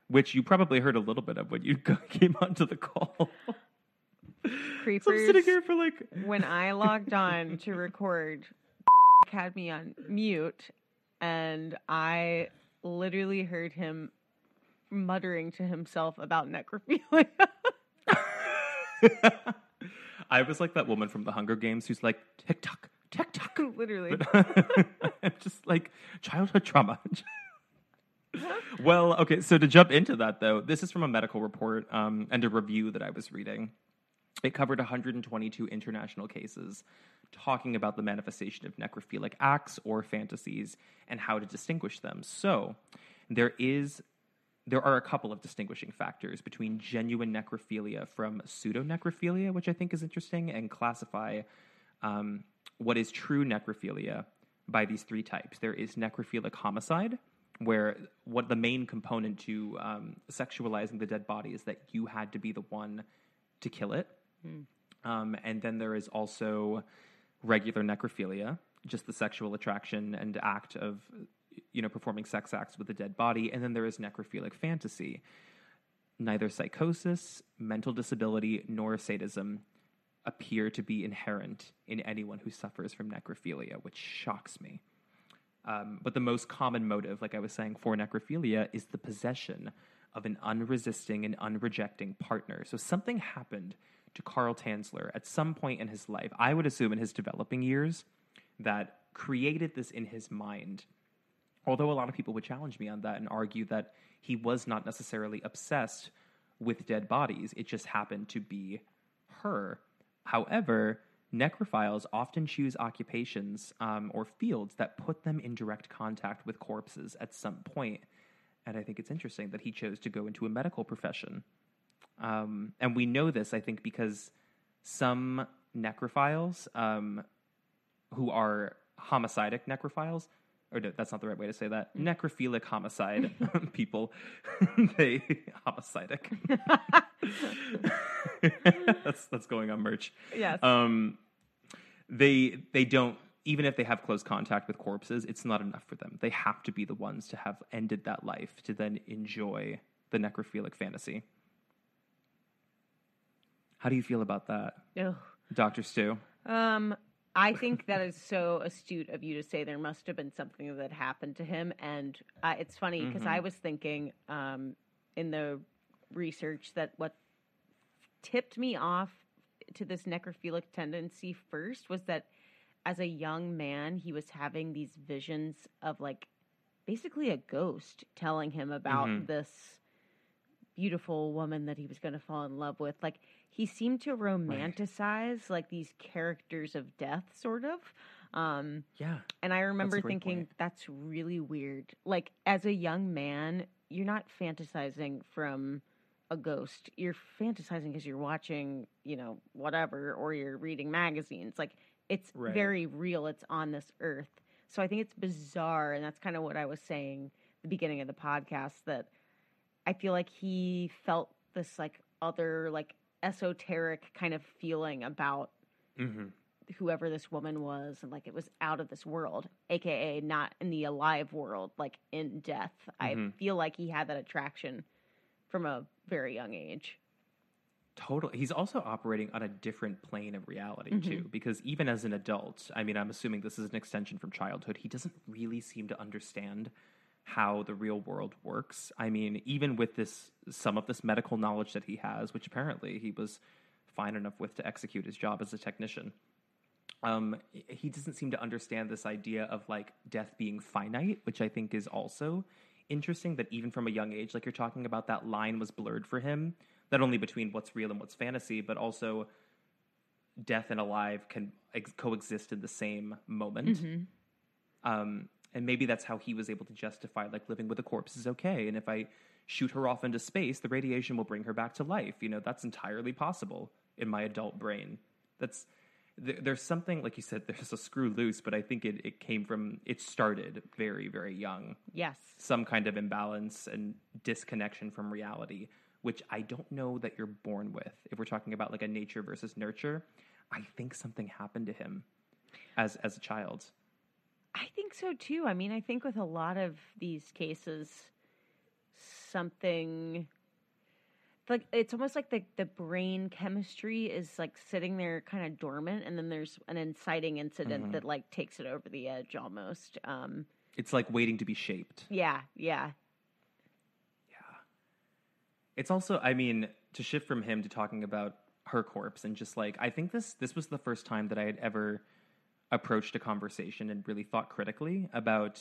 S1: which you probably heard a little bit of when you came onto the call
S2: Creepers.
S1: so i'm sitting here for like
S2: when I logged on to record, had me on mute, and I literally heard him muttering to himself about necrophilia.
S1: i was like that woman from the hunger games who's like tick tock tick tock
S2: literally.
S1: Just like childhood trauma. well, okay, so to jump into that though, this is from a medical report um, and a review that I was reading. It covered 122 international cases talking about the manifestation of necrophilic acts or fantasies and how to distinguish them. So, there is there are a couple of distinguishing factors between genuine necrophilia from pseudonecrophilia, which I think is interesting, and classify um, what is true necrophilia by these three types. There is necrophilic homicide, where what the main component to um, sexualizing the dead body is that you had to be the one to kill it. Um, and then there is also regular necrophilia, just the sexual attraction and act of, you know, performing sex acts with a dead body. And then there is necrophilic fantasy. Neither psychosis, mental disability, nor sadism appear to be inherent in anyone who suffers from necrophilia, which shocks me. Um, but the most common motive, like I was saying, for necrophilia is the possession of an unresisting and unrejecting partner. So something happened to Carl Tanzler at some point in his life, I would assume in his developing years, that created this in his mind. Although a lot of people would challenge me on that and argue that he was not necessarily obsessed with dead bodies, it just happened to be her. However, necrophiles often choose occupations um, or fields that put them in direct contact with corpses at some point. And I think it's interesting that he chose to go into a medical profession. Um, and we know this, I think, because some necrophiles um, who are homicidic necrophiles, or no, that's not the right way to say that, necrophilic homicide people, they homicidic. that's that's going on merch.
S2: yes.
S1: Um, they they don't even if they have close contact with corpses, it's not enough for them. They have to be the ones to have ended that life to then enjoy the necrophilic fantasy. How do you feel about that,
S2: Ugh.
S1: Doctor Stu?
S2: Um, I think that is so astute of you to say there must have been something that happened to him, and uh, it's funny because I was thinking um, in the research that what tipped me off to this necrophilic tendency first was that as a young man he was having these visions of like basically a ghost telling him about
S1: Mhm.
S2: this beautiful woman that he was going to fall in love with like he seemed to romanticize like these characters of death sort of um
S1: Yeah,
S2: and i remember
S1: great
S2: thinking
S1: point.
S2: that's really weird. Like as a young man you're not fantasizing from a ghost. You're fantasizing because you're watching you know whatever or you're reading magazines. Like it's
S1: Right.
S2: very real. It's on this earth. So i think it's bizarre and that's kind of what i was saying at the beginning of the podcast that i feel like he felt this like other like esoteric kind of feeling about
S1: hmm
S2: whoever this woman was and like it was out of this world aka not in the alive world like in death i
S1: Mhm.
S2: feel like he had that attraction from a very young age
S1: Totally. He's also operating on a different plane of reality too, because even as an adult, I mean, I'm assuming this is an extension from childhood. He doesn't really seem to understand how the real world works. I mean, even with this, some of this medical knowledge that he has, which apparently he was fine enough with to execute his job as a technician. Um, he doesn't seem to understand this idea of like death being finite, which I think is also interesting. That even from a young age, like you're talking about, that line was blurred for him not only between what's real and what's fantasy, but also death and alive can ex- coexist in the same moment. Um, and maybe that's how he was able to justify like living with a corpse is okay. And if I shoot her off into space, the radiation will bring her back to life. You know, that's entirely possible in my adult brain. That's there, there's something like you said. There's a screw loose, but I think it, it came from it started very very young
S2: Yes.
S1: some kind of imbalance and disconnection from reality, which I don't know that you're born with. If we're talking about like a nature versus nurture, I think something happened to him as as a child.
S2: I think so too. I mean, I think with a lot of these cases, something like it's almost like the the brain chemistry is like sitting there kind of dormant, and then there's an inciting incident that like takes it over the edge almost. Um,
S1: It's like waiting to be shaped.
S2: yeah, yeah,
S1: Yeah. It's also, I mean, to shift from him to talking about her corpse and just like I think this this was the first time that I had ever approached a conversation and really thought critically about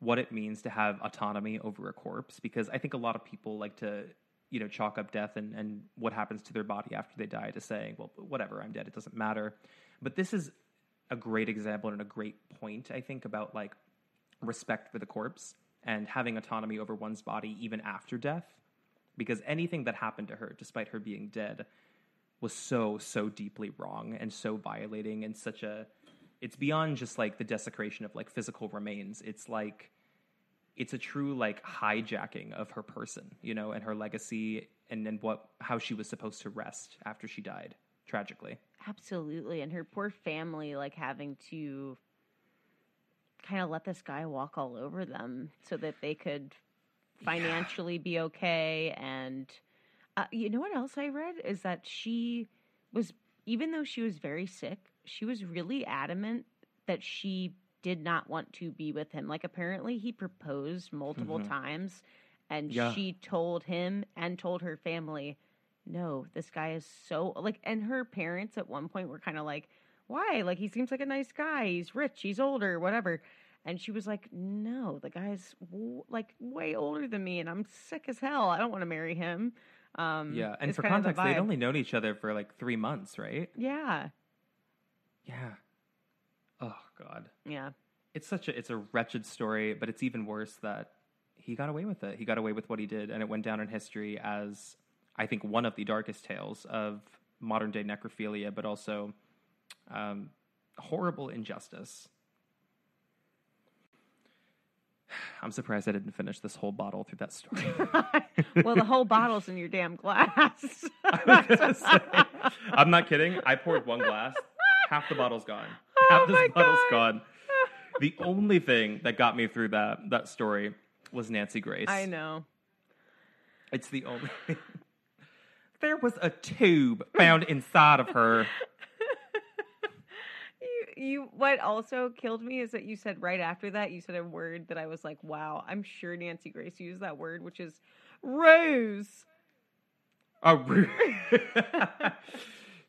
S1: what it means to have autonomy over a corpse because I think a lot of people like to you know chalk up death and, and what happens to their body after they die to saying well whatever I'm dead it doesn't matter. But this is a great example and a great point I think about like respect for the corpse and having autonomy over one's body even after death because anything that happened to her despite her being dead was so so deeply wrong and so violating and such a it's beyond just like the desecration of like physical remains it's like it's a true like hijacking of her person you know and her legacy and then what how she was supposed to rest after she died tragically
S2: absolutely. And her poor family, like having to kind of let this guy walk all over them so that they could financially be okay. And uh, you know what else I read is that she was, even though she was very sick, she was really adamant that she did not want to be with him. Like apparently he proposed multiple times and
S1: Yeah.
S2: she told him and told her family, no, this guy is so like and her parents at one point were kind of like, why? Like he seems like a nice guy. He's rich, he's older, whatever. And she was like, "No, the guy's w- like way older than me, and I'm sick as hell. I don't want to marry him." Um,
S1: yeah and for
S2: of the
S1: context they'd only known each other for like three months right
S2: yeah,
S1: yeah oh god
S2: yeah,
S1: it's such a it's a wretched story, but it's even worse that he got away with it. He got away with what he did, and it went down in history as I think one of the darkest tales of modern day necrophilia, but also um, horrible injustice. I'm surprised I didn't finish this whole bottle through that story.
S2: well, the whole bottle's in your damn glass.
S1: I I'm not kidding. I poured one glass. Half the bottle's gone. Oh half this
S2: Oh my
S1: bottle's
S2: God.
S1: gone. The only thing that got me through that that story was Nancy Grace.
S2: I know.
S1: It's the only. there was a tube found inside of her.
S2: You, you. What also killed me is that you said right after that you said a word that I was like, "Wow, I'm sure Nancy Grace used that word," which is rose.
S1: A ru-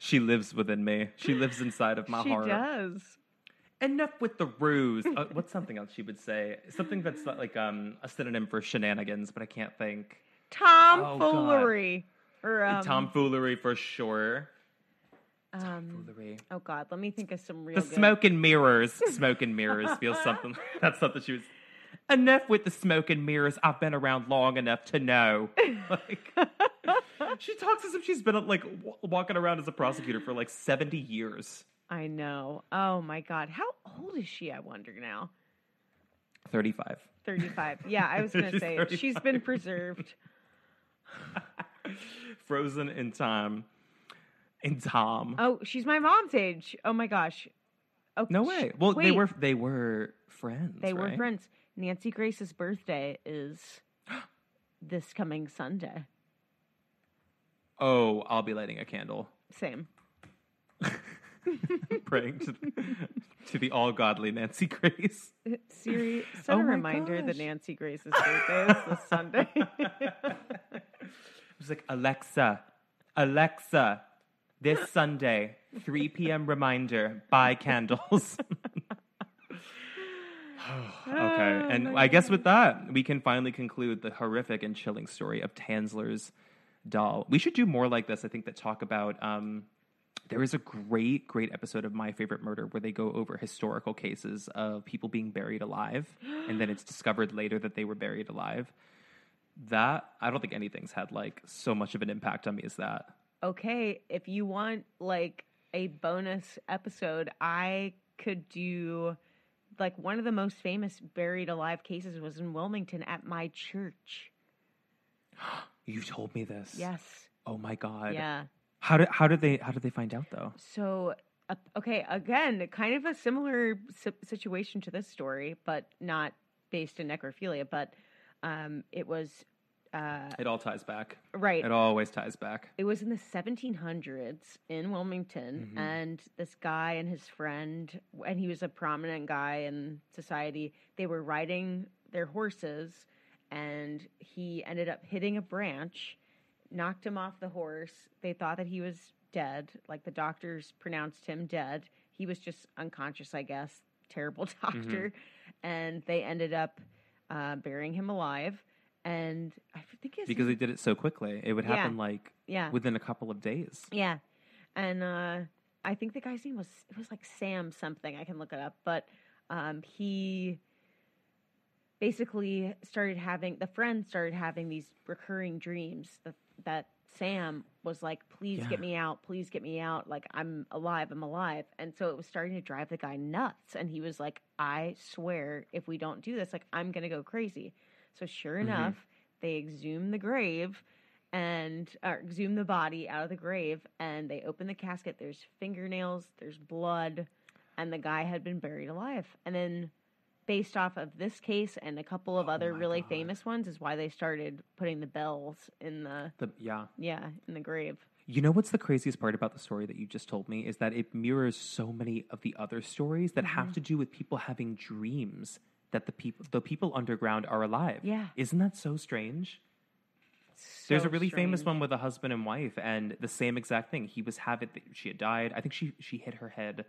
S1: she lives within me. She lives inside of my
S2: she
S1: heart.
S2: She does.
S1: Enough with the ruse. Uh, what's something else she would say? Something that's like um, a synonym for shenanigans, but I can't think. Oh,
S2: Tomfoolery. or um,
S1: Tomfoolery for sure.
S2: um,
S1: Foolery.
S2: oh God, let me think of some real.
S1: The
S2: good-
S1: smoke and mirrors. Smoke and mirrors feels something. That's something she was. Enough with the smoke and mirrors. I've been around long enough to know. Like, she talks as if she's been like w- walking around as a prosecutor for like seventy years.
S2: I know. Oh my God, how old is she? I wonder now.
S1: Thirty-five.
S2: Thirty-five. Yeah, I was gonna
S1: She's
S2: say she's been preserved.
S1: Frozen in time. In time.
S2: Oh, she's my mom's age. Oh my gosh. Oh
S1: no way. Well, they were they were friends.
S2: They were friends. Nancy Grace's birthday is this coming Sunday.
S1: Oh, I'll be lighting a candle,
S2: Same.
S1: praying to, to the all godly Nancy Grace.
S2: Siri, set
S1: Oh
S2: a
S1: my
S2: reminder that. Nancy Grace's birthday is this Sunday.
S1: It was like, Alexa, Alexa, this Sunday, 3 p.m. reminder, buy candles. okay,
S2: Oh,
S1: and I guess with that, we can finally conclude the horrific and chilling story of Tanzler's doll. We should do more like this, I think, that talk about. Um, there is a great, great episode of My Favorite Murder where they go over historical cases of people being buried alive, and then it's discovered later that they were buried alive. That I don't think anything's had like so much of an impact on me as that.
S2: okay, if you want like a bonus episode, I could do like one of the most famous buried alive cases was in Wilmington at my church.
S1: You told me this.
S2: Yes.
S1: Oh my god.
S2: Yeah.
S1: How did how did they how did they find out though?
S2: So, uh, okay, again, kind of a similar si- situation to this story, but not based in necrophilia. But um, it was uh,
S1: It all ties back.
S2: right.
S1: It always ties back.
S2: It was in the 1700s in Wilmington,
S1: Mhm.
S2: and this guy and his friend, and he was a prominent guy in society. They were riding their horses, and he ended up hitting a branch, knocked him off the horse. They thought that he was dead, like the doctors pronounced him dead. He was just unconscious, I guess. Terrible doctor, and they ended up uh, burying him alive. And I think his
S1: Because they did it so quickly. It would
S2: Yeah.
S1: happen like
S2: yeah
S1: within a couple of days.
S2: Yeah. And uh I think the guy's name was it was like Sam something. I can look it up, but um he basically started having the friend started having these recurring dreams that that Sam was like, "Please
S1: Yeah.
S2: get me out, please get me out. Like I'm alive, I'm alive." And so it was starting to drive the guy nuts and he was like, "I swear if we don't do this, like I'm going to go crazy." So sure
S1: Mhm.
S2: enough, they exhume the grave and or exhume the body out of the grave and they open the casket there's fingernails there's blood and the guy had been buried alive and then based off of this case and a couple of
S1: Oh
S2: other really
S1: God.
S2: famous ones is why they started putting the bells in the
S1: The, yeah.
S2: yeah in the grave
S1: You know what's the craziest part about the story that you just told me is that it mirrors so many of the other stories that have
S2: Mhm.
S1: to do with people having dreams that the people the people underground are alive.
S2: Yeah.
S1: Isn't that so strange? There's a
S2: So
S1: really famous one with a husband and wife, and the same exact thing. He was having it, she had died. I think she she hit her head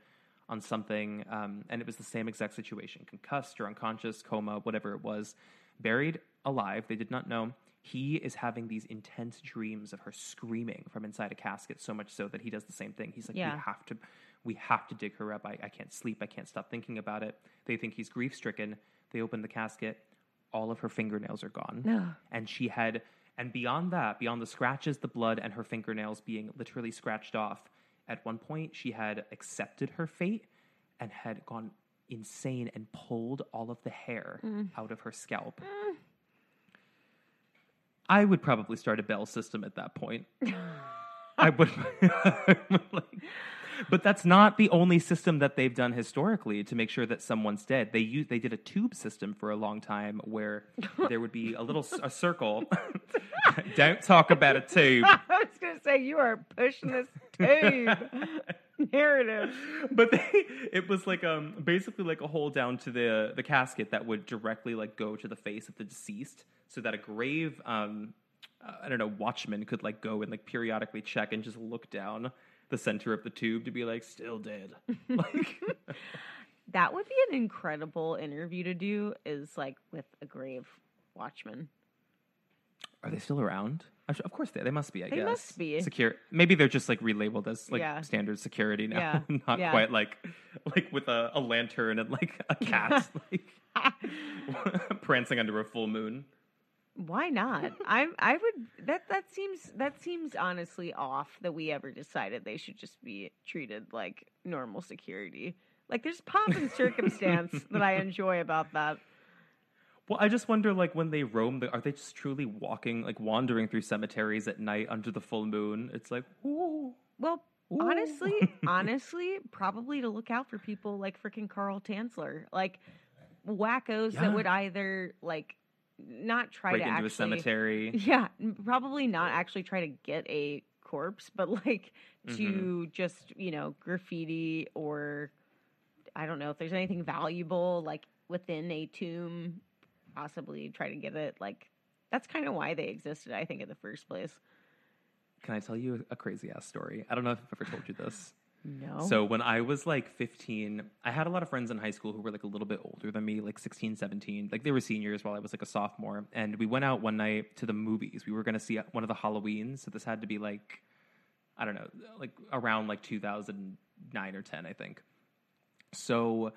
S1: on something, um, and it was the same exact situation: concussed or unconscious, coma, whatever it was, buried alive. They did not know. He is having these intense dreams of her screaming from inside a casket, so much so that he does the same thing. He's like,
S2: Yeah.
S1: "We have to, we have to dig her up. I, I can't sleep. I can't stop thinking about it." They think he's grief stricken. They open the casket. All of her fingernails are gone
S2: no
S1: and she had and beyond that beyond the scratches the blood and her fingernails being literally scratched off at one point she had accepted her fate and had gone insane and pulled all of the hair mm. out of her scalp. Mm. I would probably start a bell system at that point. I would like, but that's not the only system that they've done historically to make sure that someone's dead. They use they did a tube system for a long time where there would be a little a circle. Don't talk about a tube.
S2: i was gonna say you are pushing this tube narrative
S1: But they, it was like um basically like a hole down to the the casket that would directly like go to the face of the deceased, so that a grave um uh, I don't know watchman could like go and like periodically check and just look down the center of the tube to be like still dead. like
S2: that would be an incredible interview to do is like with a grave watchman
S1: Are they still around? Sure- Of course they. They must be. I
S2: They
S1: guess they
S2: must be.
S1: secure. Maybe they're just like relabeled as like
S2: Yeah.
S1: standard security now.
S2: Yeah.
S1: Not
S2: Yeah.
S1: quite like like with a, a lantern and like a cat like prancing under a full moon.
S2: Why not? I I would that that seems that seems honestly off that we ever decided they should just be treated like normal security. Like there's pomp and circumstance that I enjoy about that.
S1: Well, I just wonder, like, when they roam, the, are they just truly walking, like, wandering through cemeteries at night under the full moon? It's like, ooh,
S2: Well,
S1: ooh.
S2: honestly, honestly, probably to look out for people like freaking Carl Tanzler, like wackos
S1: Yeah.
S2: that would either like not try
S1: break
S2: to
S1: into
S2: actually
S1: a cemetery.
S2: Yeah, probably not actually try to get a corpse, but like
S1: Mm-hmm.
S2: to just you know graffiti or I don't know if there's anything valuable like within a tomb, possibly try to get it. Like that's kind of why they existed, I think, in the first place.
S1: Can I tell you a crazy ass story? I don't know if I've ever told you this.
S2: No.
S1: So when I was like 15, I had a lot of friends in high school who were like a little bit older than me, like 16, 17. Like they were seniors while I was like a sophomore. And we went out one night to the movies. We were going to see uh, one of the Halloweens. So this had to be like, I don't know, like around like 2009 or 10, I think. So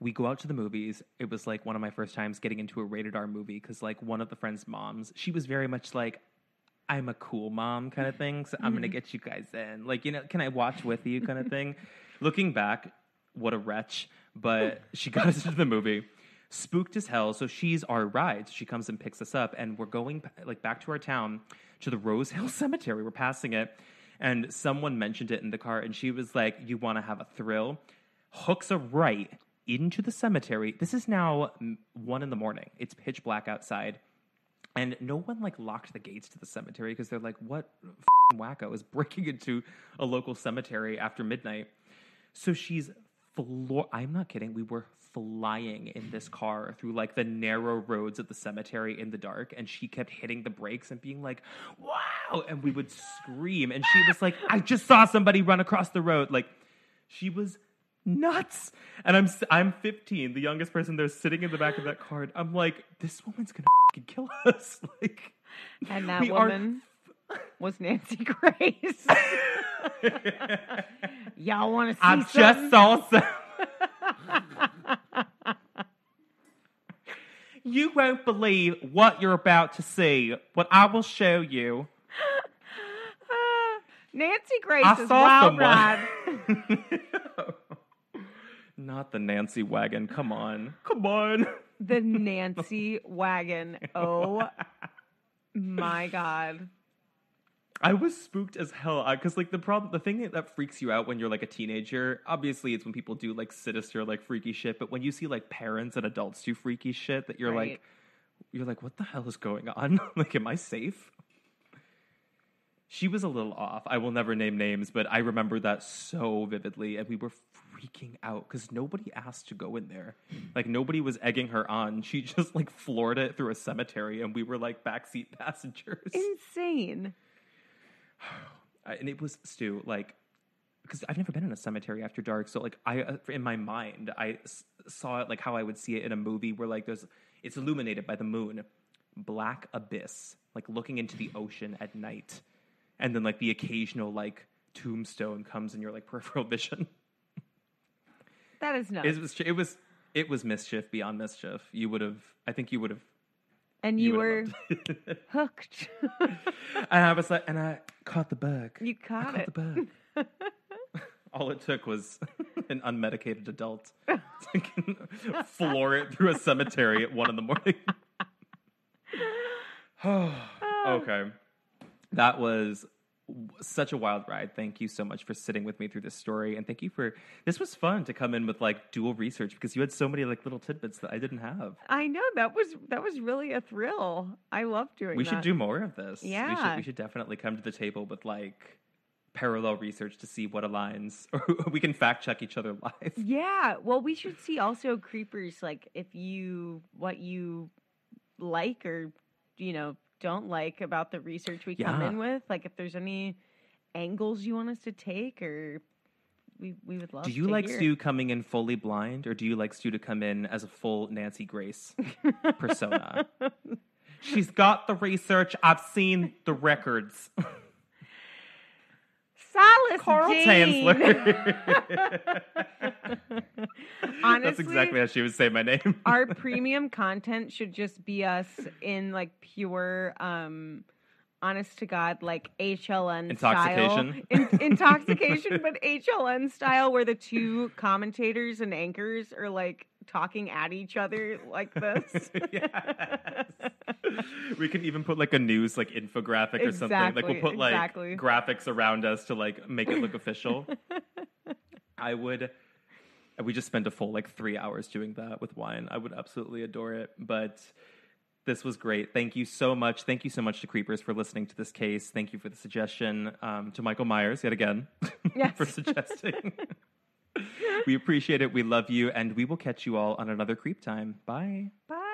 S1: we go out to the movies. It was like one of my first times getting into a rated R movie because like one of the friends' moms, she was very much like, I'm a cool mom kind of thing. So I'm going to mm-hmm. get you guys in. Like, you know, can I watch with you kind of thing? Looking back, what a wretch. But she got us into the movie. Spooked as hell. So she's our ride. So she comes and picks us up. And we're going like back to our town to the Rose Hill Cemetery. We're passing it. And someone mentioned it in the car. And she was like, You want to have a thrill? Hooks a right into the cemetery. This is now one in the morning. It's pitch black outside and no one like locked the gates to the cemetery because they're like, what wacko is breaking into a local cemetery after midnight? So she's floor. I'm not kidding. We were flying in this car through like the narrow roads of the cemetery in the dark, and she kept hitting the brakes and being like, "Wow!" And we would scream, and she was like, "I just saw somebody run across the road." Like, she was nuts. And I'm I'm 15, the youngest person there, sitting in the back of that car. and I'm like, this woman's gonna f***ing kill us. Like,
S2: and that
S1: we are-
S2: woman was Nancy Grace. Y'all want to see
S1: I just saw some. you won't believe what you're about to see, but I will show you.
S2: Nancy Grace
S1: I
S2: is
S1: saw
S2: wild
S1: someone.
S2: ride.
S1: Not the Nancy wagon. Come on. Come on.
S2: The Nancy wagon. Oh my god.
S1: I was spooked as hell because, like, the problem, the thing that freaks you out when you're like a teenager, obviously, it's when people do like sinister, like freaky shit. But when you see like parents and adults do freaky shit, that you're
S2: Right.
S1: like, you're like, what the hell is going on? like, am I safe? She was a little off. I will never name names, but I remember that so vividly, and we were freaking out because nobody asked to go in there. Like nobody was egging her on. She just like floored it through a cemetery, and we were like backseat passengers.
S2: Insane.
S1: And it was Stu like because I've never been in a cemetery after dark, so like I uh, in my mind I s- saw it like how I would see it in a movie where like there's it's illuminated by the moon, black abyss, like looking into the ocean at night, and then like the occasional like tombstone comes in your like peripheral vision.
S2: That is nuts.
S1: It was it was it was mischief beyond mischief. You would have I think you would have
S2: and you,
S1: would
S2: were
S1: have loved it.
S2: hooked.
S1: and I was like, and I caught the bug.
S2: you
S1: I
S2: caught
S1: caught
S2: it.
S1: the bug. All it took was an unmedicated adult to floor it through a cemetery at one in the morning. okay. That was such a wild ride. Thank you so much for sitting with me through this story. And thank you for this was fun to come in with like dual research because you had so many like little tidbits that I didn't have.
S2: I know that was that was really a thrill. I love doing
S1: We
S2: that.
S1: should do more of this. We should,
S2: Yeah.
S1: we should definitely come to the table with like parallel research to see what aligns or we can fact check each other live.
S2: Yeah. Well, we should see also creepers like if you what you like or you know don't like about the research we come
S1: Yeah.
S2: in with. Like if there's any angles you want us to take or we we would love to
S1: Do you
S2: to
S1: like
S2: hear.
S1: Stu coming in fully blind or do you like Stu to come in as a full Nancy Grace persona? She's got the research. I've seen the records.
S2: Silas
S1: Carl
S2: Dean.
S1: Tanzler.
S2: Honestly,
S1: That's exactly how she would say my name.
S2: our premium content should just be us in like pure um honest to god like hln
S1: Intoxication?
S2: style In- intoxication but hln style where the two commentators and anchors are like talking at each other like this
S1: yes. We can even put like a news like infographic or something. Like we'll put like
S2: exactly.
S1: graphics around us to like make it look official. I would we just spent a full like three hours doing that with wine. I would absolutely adore it. But This was great. Thank you so much. Thank you so much to Creepers for listening to this case. Thank you for the suggestion. Um, to Michael Myers, yet again,
S2: Yes.
S1: for suggesting. we appreciate it. We love you. And we will catch you all on another CreepTime. Bye.
S2: Bye.